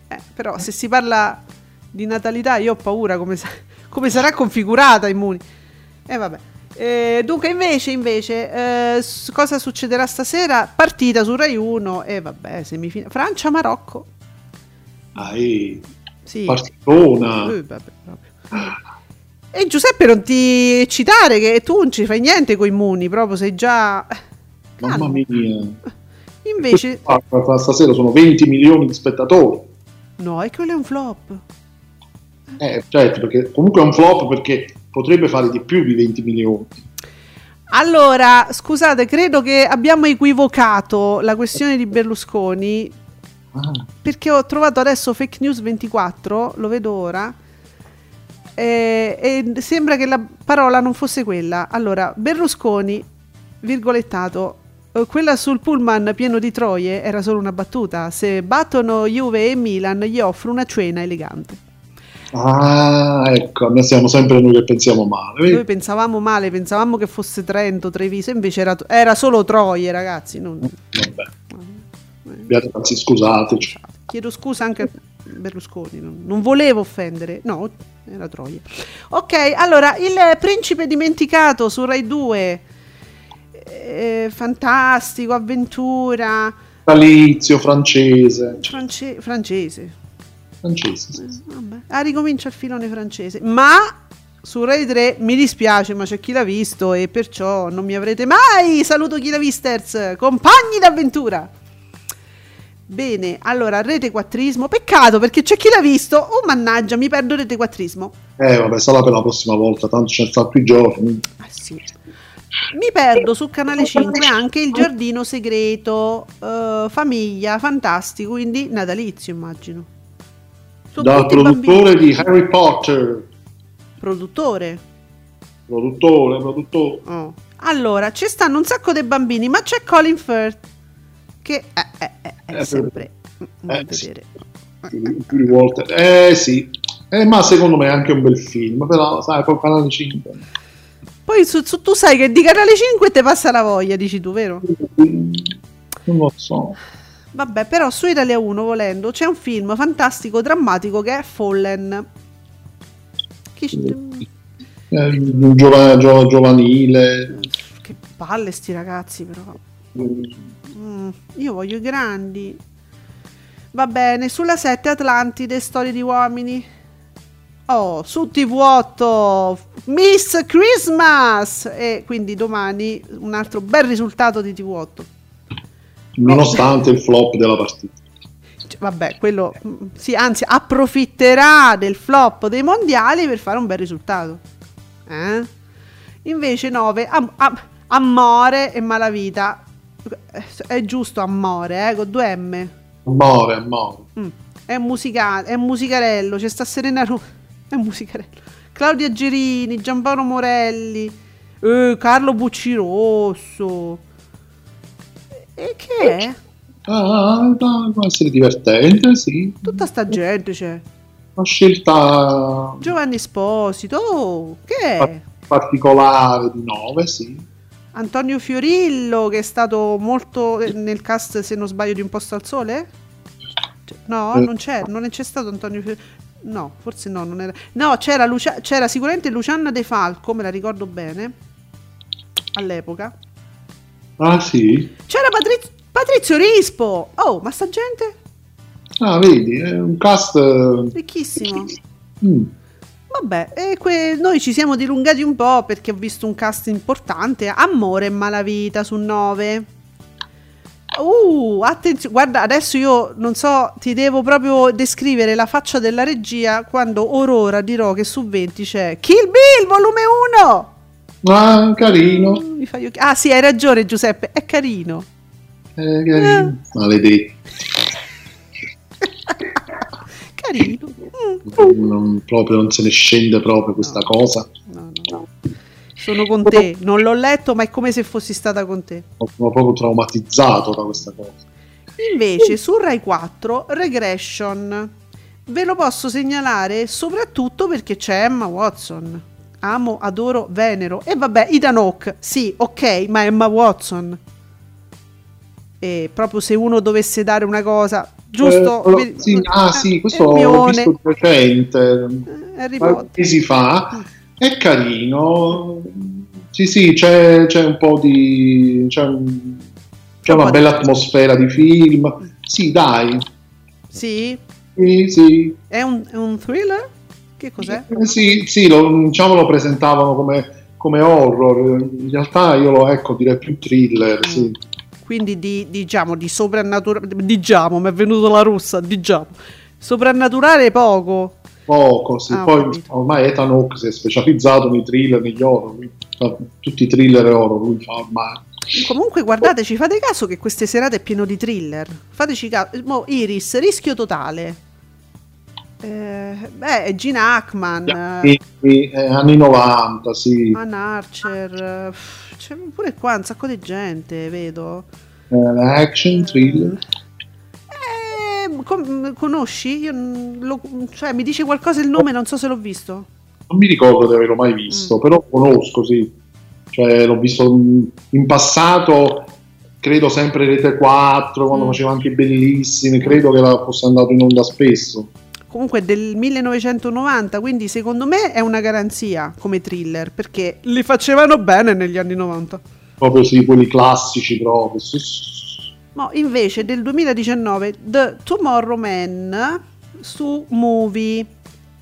Eh, però se si parla di natalità io ho paura come, sa- come sarà configurata Immuni. E vabbè. Eh, dunque invece, invece eh, cosa succederà stasera? Partita su Rai 1 e vabbè, semifinale. Francia-Marocco. Ah, eh, Sì. Barcellona. Eh, vabbè. E Giuseppe non ti eccitare che tu non ci fai niente con i Immuni, proprio sei già... Mamma Calmo. mia. Invece... Stasera sono 20 milioni di spettatori. No, è quello è un flop. Eh, certo, perché comunque è un flop perché potrebbe fare di più di 20 milioni. Allora, scusate, credo che abbiamo equivocato la questione di Berlusconi Ah, perché ho trovato adesso Fake News 24, lo vedo ora, e, e sembra che la parola non fosse quella. Allora, Berlusconi, virgolettato, eh, quella sul pullman pieno di troie era solo una battuta. Se battono Juve e Milan gli offro una cena elegante. Ah, ecco, noi siamo sempre noi che pensiamo male. Noi pensavamo male, pensavamo che fosse Trento, Treviso, invece era, era solo Troie, ragazzi. non- Vabbè. Abbiate- Anzi, scusateci. Chiedo scusa anche a Berlusconi, non, volevo offendere, no, era Troia. Ok, allora, il principe dimenticato su Rai 2, eh, fantastico, avventura, Natalizio francese. france- francese, Francese, sì, vabbè, ah, ricomincia il filone francese, ma su Rai 3 mi dispiace, ma c'è chi l'ha visto e perciò non mi avrete mai, saluto chi l'ha visters, compagni d'avventura. Bene, allora rete quattrismo, peccato perché c'è chi l'ha visto, oh mannaggia, mi perdo rete quattrismo. Eh, vabbè, sarà per la prossima volta, tanto ce ne sta più giorni. Ah, sì. Mi perdo su Canale 5 anche il giardino segreto, eh, famiglia, fantastico, quindi natalizio immagino. Sono Dal tutti bambini. produttore di Harry Potter. Produttore. Produttore, produttore. Oh. Allora, ci stanno un sacco di bambini, ma c'è Colin Firth che è, è- è- è Eh, sempre da eh, sì. vedere. Più di volte. Eh sì. Eh, ma secondo me è anche un bel film, però sai, col canale 5. Poi su- su- tu sai che di Canale 5 te passa la voglia, dici tu, vero? Non lo so. Vabbè, però su Italia 1, volendo, c'è un film fantastico, drammatico che è Fallen. Che, Eh, giova- gio- giovanile. che palle sti ragazzi, però. Mm, io voglio i grandi. Va bene, sulla 7 Atlantide, storie di uomini. Oh, su TV8 Miss Christmas! E quindi domani un altro bel risultato di TV8. Nonostante il flop della partita. Cioè, vabbè, quello mm, sì, anzi, approfitterà del flop dei mondiali per fare un bel risultato. Eh? Invece 9 am- am- Amore e Malavita. È giusto Amore, eh, con due M. Amore, amore. Mm. È, musica- è musicarello, c'è sta Serena Ru- è musicarello. Claudia Gerini, Giampaolo Morelli, eh, Carlo Buccirosso. E che è? Ah, può essere divertente, sì. Tutta sta gente c'è. Una scelta Giovanni Esposito, oh, che è? particolare di 9, sì. Antonio Fiorillo, che è stato molto eh, nel cast, se non sbaglio, di Un posto al sole? Cioè, No, Eh. non c'è, non c'è stato Antonio Fiorillo. No, forse no, non era. No, c'era, Lucia- c'era sicuramente Luciana De Falco, me la ricordo bene, all'epoca. Ah, sì. C'era Patriz- Patrizio Rispo! Oh, ma sta gente? Ah, vedi, è un cast... eh, Ricchissimo. mm, Vabbè, que- noi ci siamo dilungati un po' perché ho visto un cast importante. Amore e malavita su 9. Uh, attenzione, guarda, adesso io non so, ti devo proprio descrivere la faccia della regia quando Aurora dirò che su 20 c'è Kill Bill volume 1. Ah, carino. Gli occhi- Ah, sì, hai ragione, Giuseppe, è carino. Eh, carino. Maledetto. Carino. Mm. Non, proprio non se ne scende proprio questa No. cosa. No, no. Sono con te, non l'ho letto, ma è come se fossi stata con te. Sono proprio traumatizzato da questa cosa. Invece su Rai 4 Regression ve lo posso segnalare soprattutto perché c'è Emma Watson. Amo, adoro, venero. E vabbè, Ethan Hawke, sì, ok, ma Emma Watson. E proprio se uno dovesse dare una cosa, giusto? Eh, Per- sì, ah, sì, questo l'ho Hermione, visto recente. eh, mesi fa. È carino. Sì, sì, c'è, c'è un po' di. C'è, un- c'è un una di- bella atmosfera di film. Sì, dai. Sì, Sì, sì. è un, è un thriller? Che cos'è? Eh, sì, sì, lo, diciamo lo presentavano come, come horror. In realtà io lo ecco, direi più thriller. Sì. Quindi di, diciamo di soprannaturale, diciamo, mi è venuta la russa, diciamo. Soprannaturale poco. Poco, sì. Ah, Poi capito. ormai Ethan Hawke si è specializzato nei thriller, negli horror. tutti i thriller e horror lui fa ormai. Comunque guardateci, fate caso che queste serate è pieno di thriller. Fateci caso. Mo, Iris, rischio totale. Eh, beh, Gene Hackman, eh, Sì, eh, anni 90, sì. Ann Archer, eh, c'è pure qua un sacco di gente, vedo. Eh, action, thriller. Eh, conosci? Io lo- cioè, mi dice qualcosa il nome, non so se l'ho visto. Non mi ricordo di averlo mai visto, Mm. però conosco, sì. Cioè, l'ho visto in- passato, credo sempre Rete 4, quando Mm. faceva anche bellissimi, credo che fosse andato in onda spesso. Comunque del 1990, quindi secondo me è una garanzia come thriller, perché li facevano bene negli anni 90. Proprio sì, quelli classici proprio. sì, sì. No, invece del 2019 The Tomorrow Man su Movie.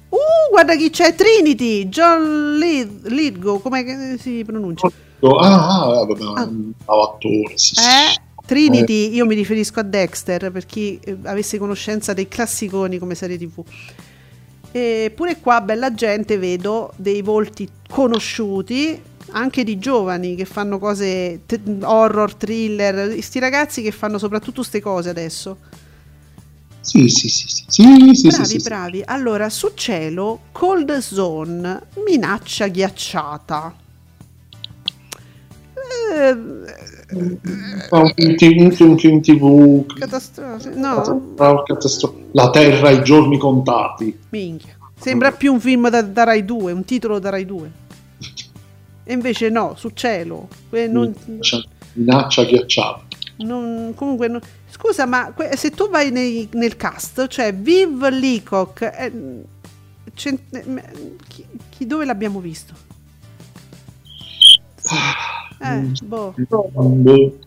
Uh, guarda chi c'è, Trinity, John Lith- Lithgow, come si pronuncia? Ah, ah, vabbè, Ah. attore, sì. Eh? Trinity, io mi riferisco a Dexter per chi eh, avesse conoscenza dei classiconi come serie tv. E pure qua, bella gente, vedo dei volti conosciuti, anche di giovani che fanno cose t- horror, thriller, sti ragazzi che fanno soprattutto queste cose adesso. Sì, sì, sì, sì, sì, sì, bravi, sì. bravi. Allora, su cielo, Cold Zone, minaccia ghiacciata. Eh, Ah, Un film film- TV, catastrofe. No, Ah, La Terra ai giorni contati. minchia. Sembra più un film da, da Rai 2, un titolo da Rai 2. E invece no, su cielo. Eh, non- Minaccia, minaccia ghiacciata. non- comunque, no- scusa, ma que- se tu vai nei- nel cast, cioè Viv Leacock, eh, cen- eh, chi, chi- dove l'abbiamo visto? Eh, boh. Boh.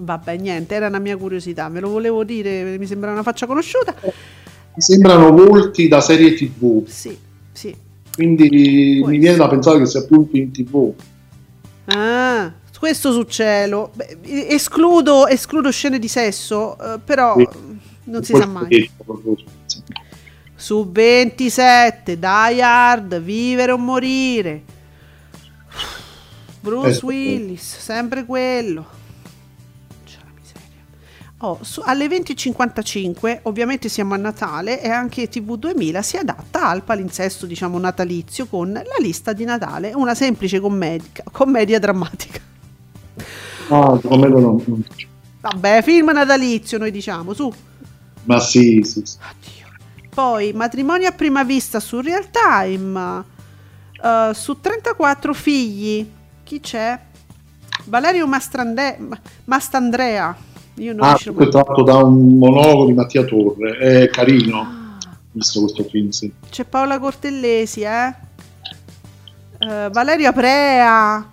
Vabbè, niente, era una mia curiosità, me lo volevo dire, mi sembra una faccia conosciuta. Mi sembrano volti da serie TV, Sì, sì. quindi Può mi viene essere. da pensare che sia un film TV. Ah, questo su cielo. Escludo, escludo scene di sesso, eh, però Sì. non si Poi sa mai. sì. Su 27, Die Hard, Vivere o Morire. Bruce Eh, Willis, sempre quello. C'è la miseria. Oh, su- alle 20.55, ovviamente siamo a Natale e anche TV 2000 si adatta al palinsesto, diciamo, natalizio con la lista di Natale, una semplice commedia, commedia drammatica. Ah, come lo non- Vabbè, film natalizio, noi diciamo, su. Ma sì, sì, sì. Oddio. Poi matrimonio a prima vista su Real Time. eh, su 34 figli. Chi c'è? Valerio Mastrande- Ma- Mastandrea. Io non Ah, questo è tratto da un monologo di Mattia Torre, è carino, Ah, visto questo film, sì. C'è Paola Cortellesi, eh? Eh, Valerio Aprea.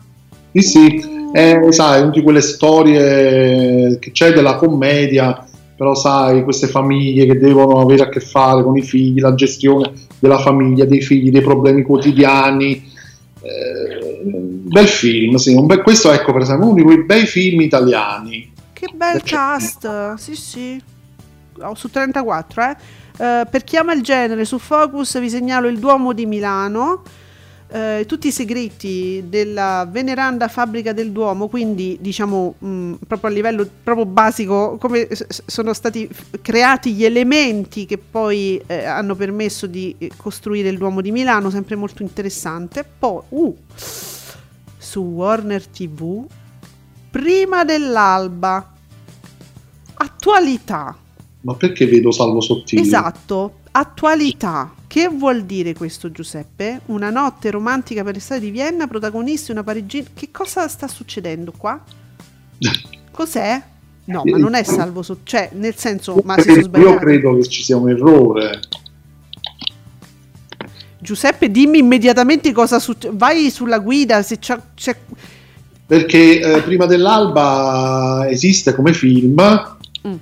Sì, sì, è, sai, una di quelle storie che c'è della commedia, però sai, queste famiglie che devono avere a che fare con i figli, la gestione della famiglia, dei figli, dei problemi quotidiani. Eh, bel film, sì. bel- questo ecco per esempio uno di quei bei film italiani. Che bel cast. Sì, sì. Oh, su 34, eh. Eh, per chi ama il genere, su Focus vi segnalo il Duomo di Milano. eh, tutti i segreti della veneranda fabbrica del Duomo, quindi diciamo mh, proprio a livello proprio basico, come s- s- sono stati f- creati gli elementi che poi eh, hanno permesso di eh, costruire il Duomo di Milano, sempre molto interessante. Poi, uh, su Warner TV, prima dell'alba, attualità. Ma perché vedo Salvo Sottile? Esatto, attualità. Che vuol dire questo Giuseppe? Una notte romantica per l'estate di Vienna, protagonisti una parigina. Che cosa sta succedendo qua? Cos'è? No, ma non è salvo so- cioè, nel senso, ma si sono Io sbagliati. credo che ci sia un errore. Giuseppe, dimmi immediatamente cosa succede. Vai sulla guida, se c'è, c'è- Perché eh, prima dell'alba esiste come film, Mm.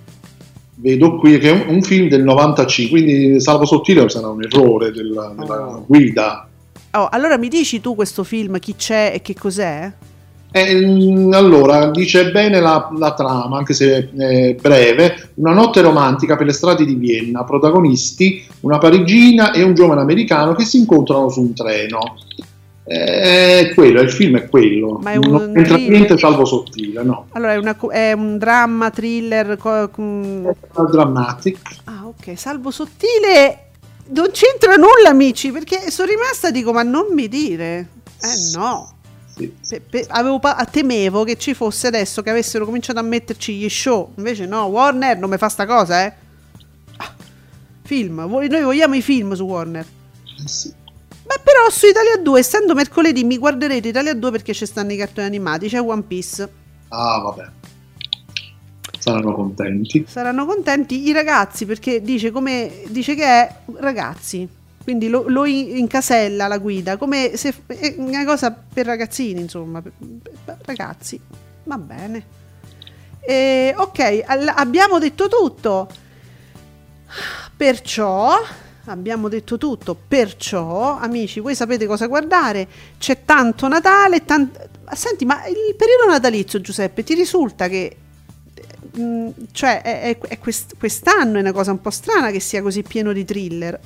vedo qui che è un, un film del 95, quindi Salvo Sottile sarà un errore della, della Oh. guida. Oh, allora mi dici tu questo film, chi c'è e che cos'è? Eh, mm, allora, dice bene la, la trama, anche se è breve. Una notte romantica per le strade di Vienna, protagonisti una parigina e un giovane americano che si incontrano su un treno. Eh, È quello, il film è quello. Ma è un non entra niente salvo sottile, no. Allora, è, una è un dramma, thriller. co- con- È dramatic. Ah, ok, salvo sottile. Non c'entra nulla, amici, perché sono rimasta dico, ma non mi dire. Eh no. Pe- pe- avevo pa- temevo che ci fosse adesso che avessero cominciato a metterci gli show. Invece no, Warner non mi fa sta cosa, eh. Ah. film. Noi vogliamo i film su Warner. Eh sì. Beh, però su Italia 2, essendo mercoledì, mi guarderete Italia 2 perché ci stanno i cartoni animati, c'è One Piece. Ah, vabbè. Saranno contenti. Saranno contenti i ragazzi perché dice, come, dice che è ragazzi. Quindi lo, lo in- incasella la guida, come se è una cosa per ragazzini, insomma, per- per ragazzi. Va bene. E, ok, all- abbiamo detto tutto. Perciò abbiamo detto tutto. Perciò, amici, voi sapete cosa guardare. C'è tanto Natale. tan- Ma Senti, ma il periodo natalizio, Giuseppe, ti risulta che. mm, cioè, è, è- è quest- quest'anno è una cosa un po' strana che sia così pieno di thriller.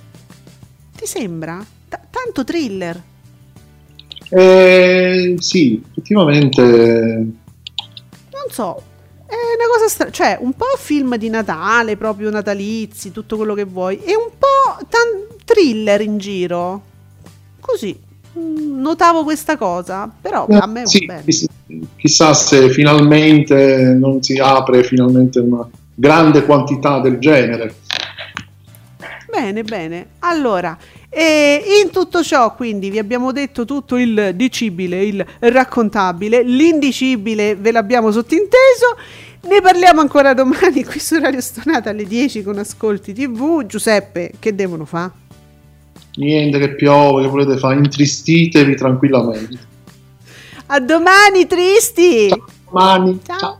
Sembra? Ta- tanto thriller. Eh, sì, effettivamente. Non so, è una cosa strana, cioè un po' film di Natale, proprio natalizi, tutto quello che vuoi, e un po' tan- thriller in giro. Così, mm, notavo questa cosa, però a me va Sì, bene. chiss- chissà se finalmente non si apre finalmente una grande quantità del genere. Bene, bene. Allora, e in tutto ciò, quindi, vi abbiamo detto tutto il dicibile, il raccontabile, l'indicibile ve l'abbiamo sottinteso. Ne parliamo ancora domani qui su Radio Stonata alle 10 con Ascolti TV. Giuseppe, che devono fare? Niente che piove, che volete fare, intristitevi tranquillamente. A domani, tristi! Ciao, domani. Ciao. Ciao.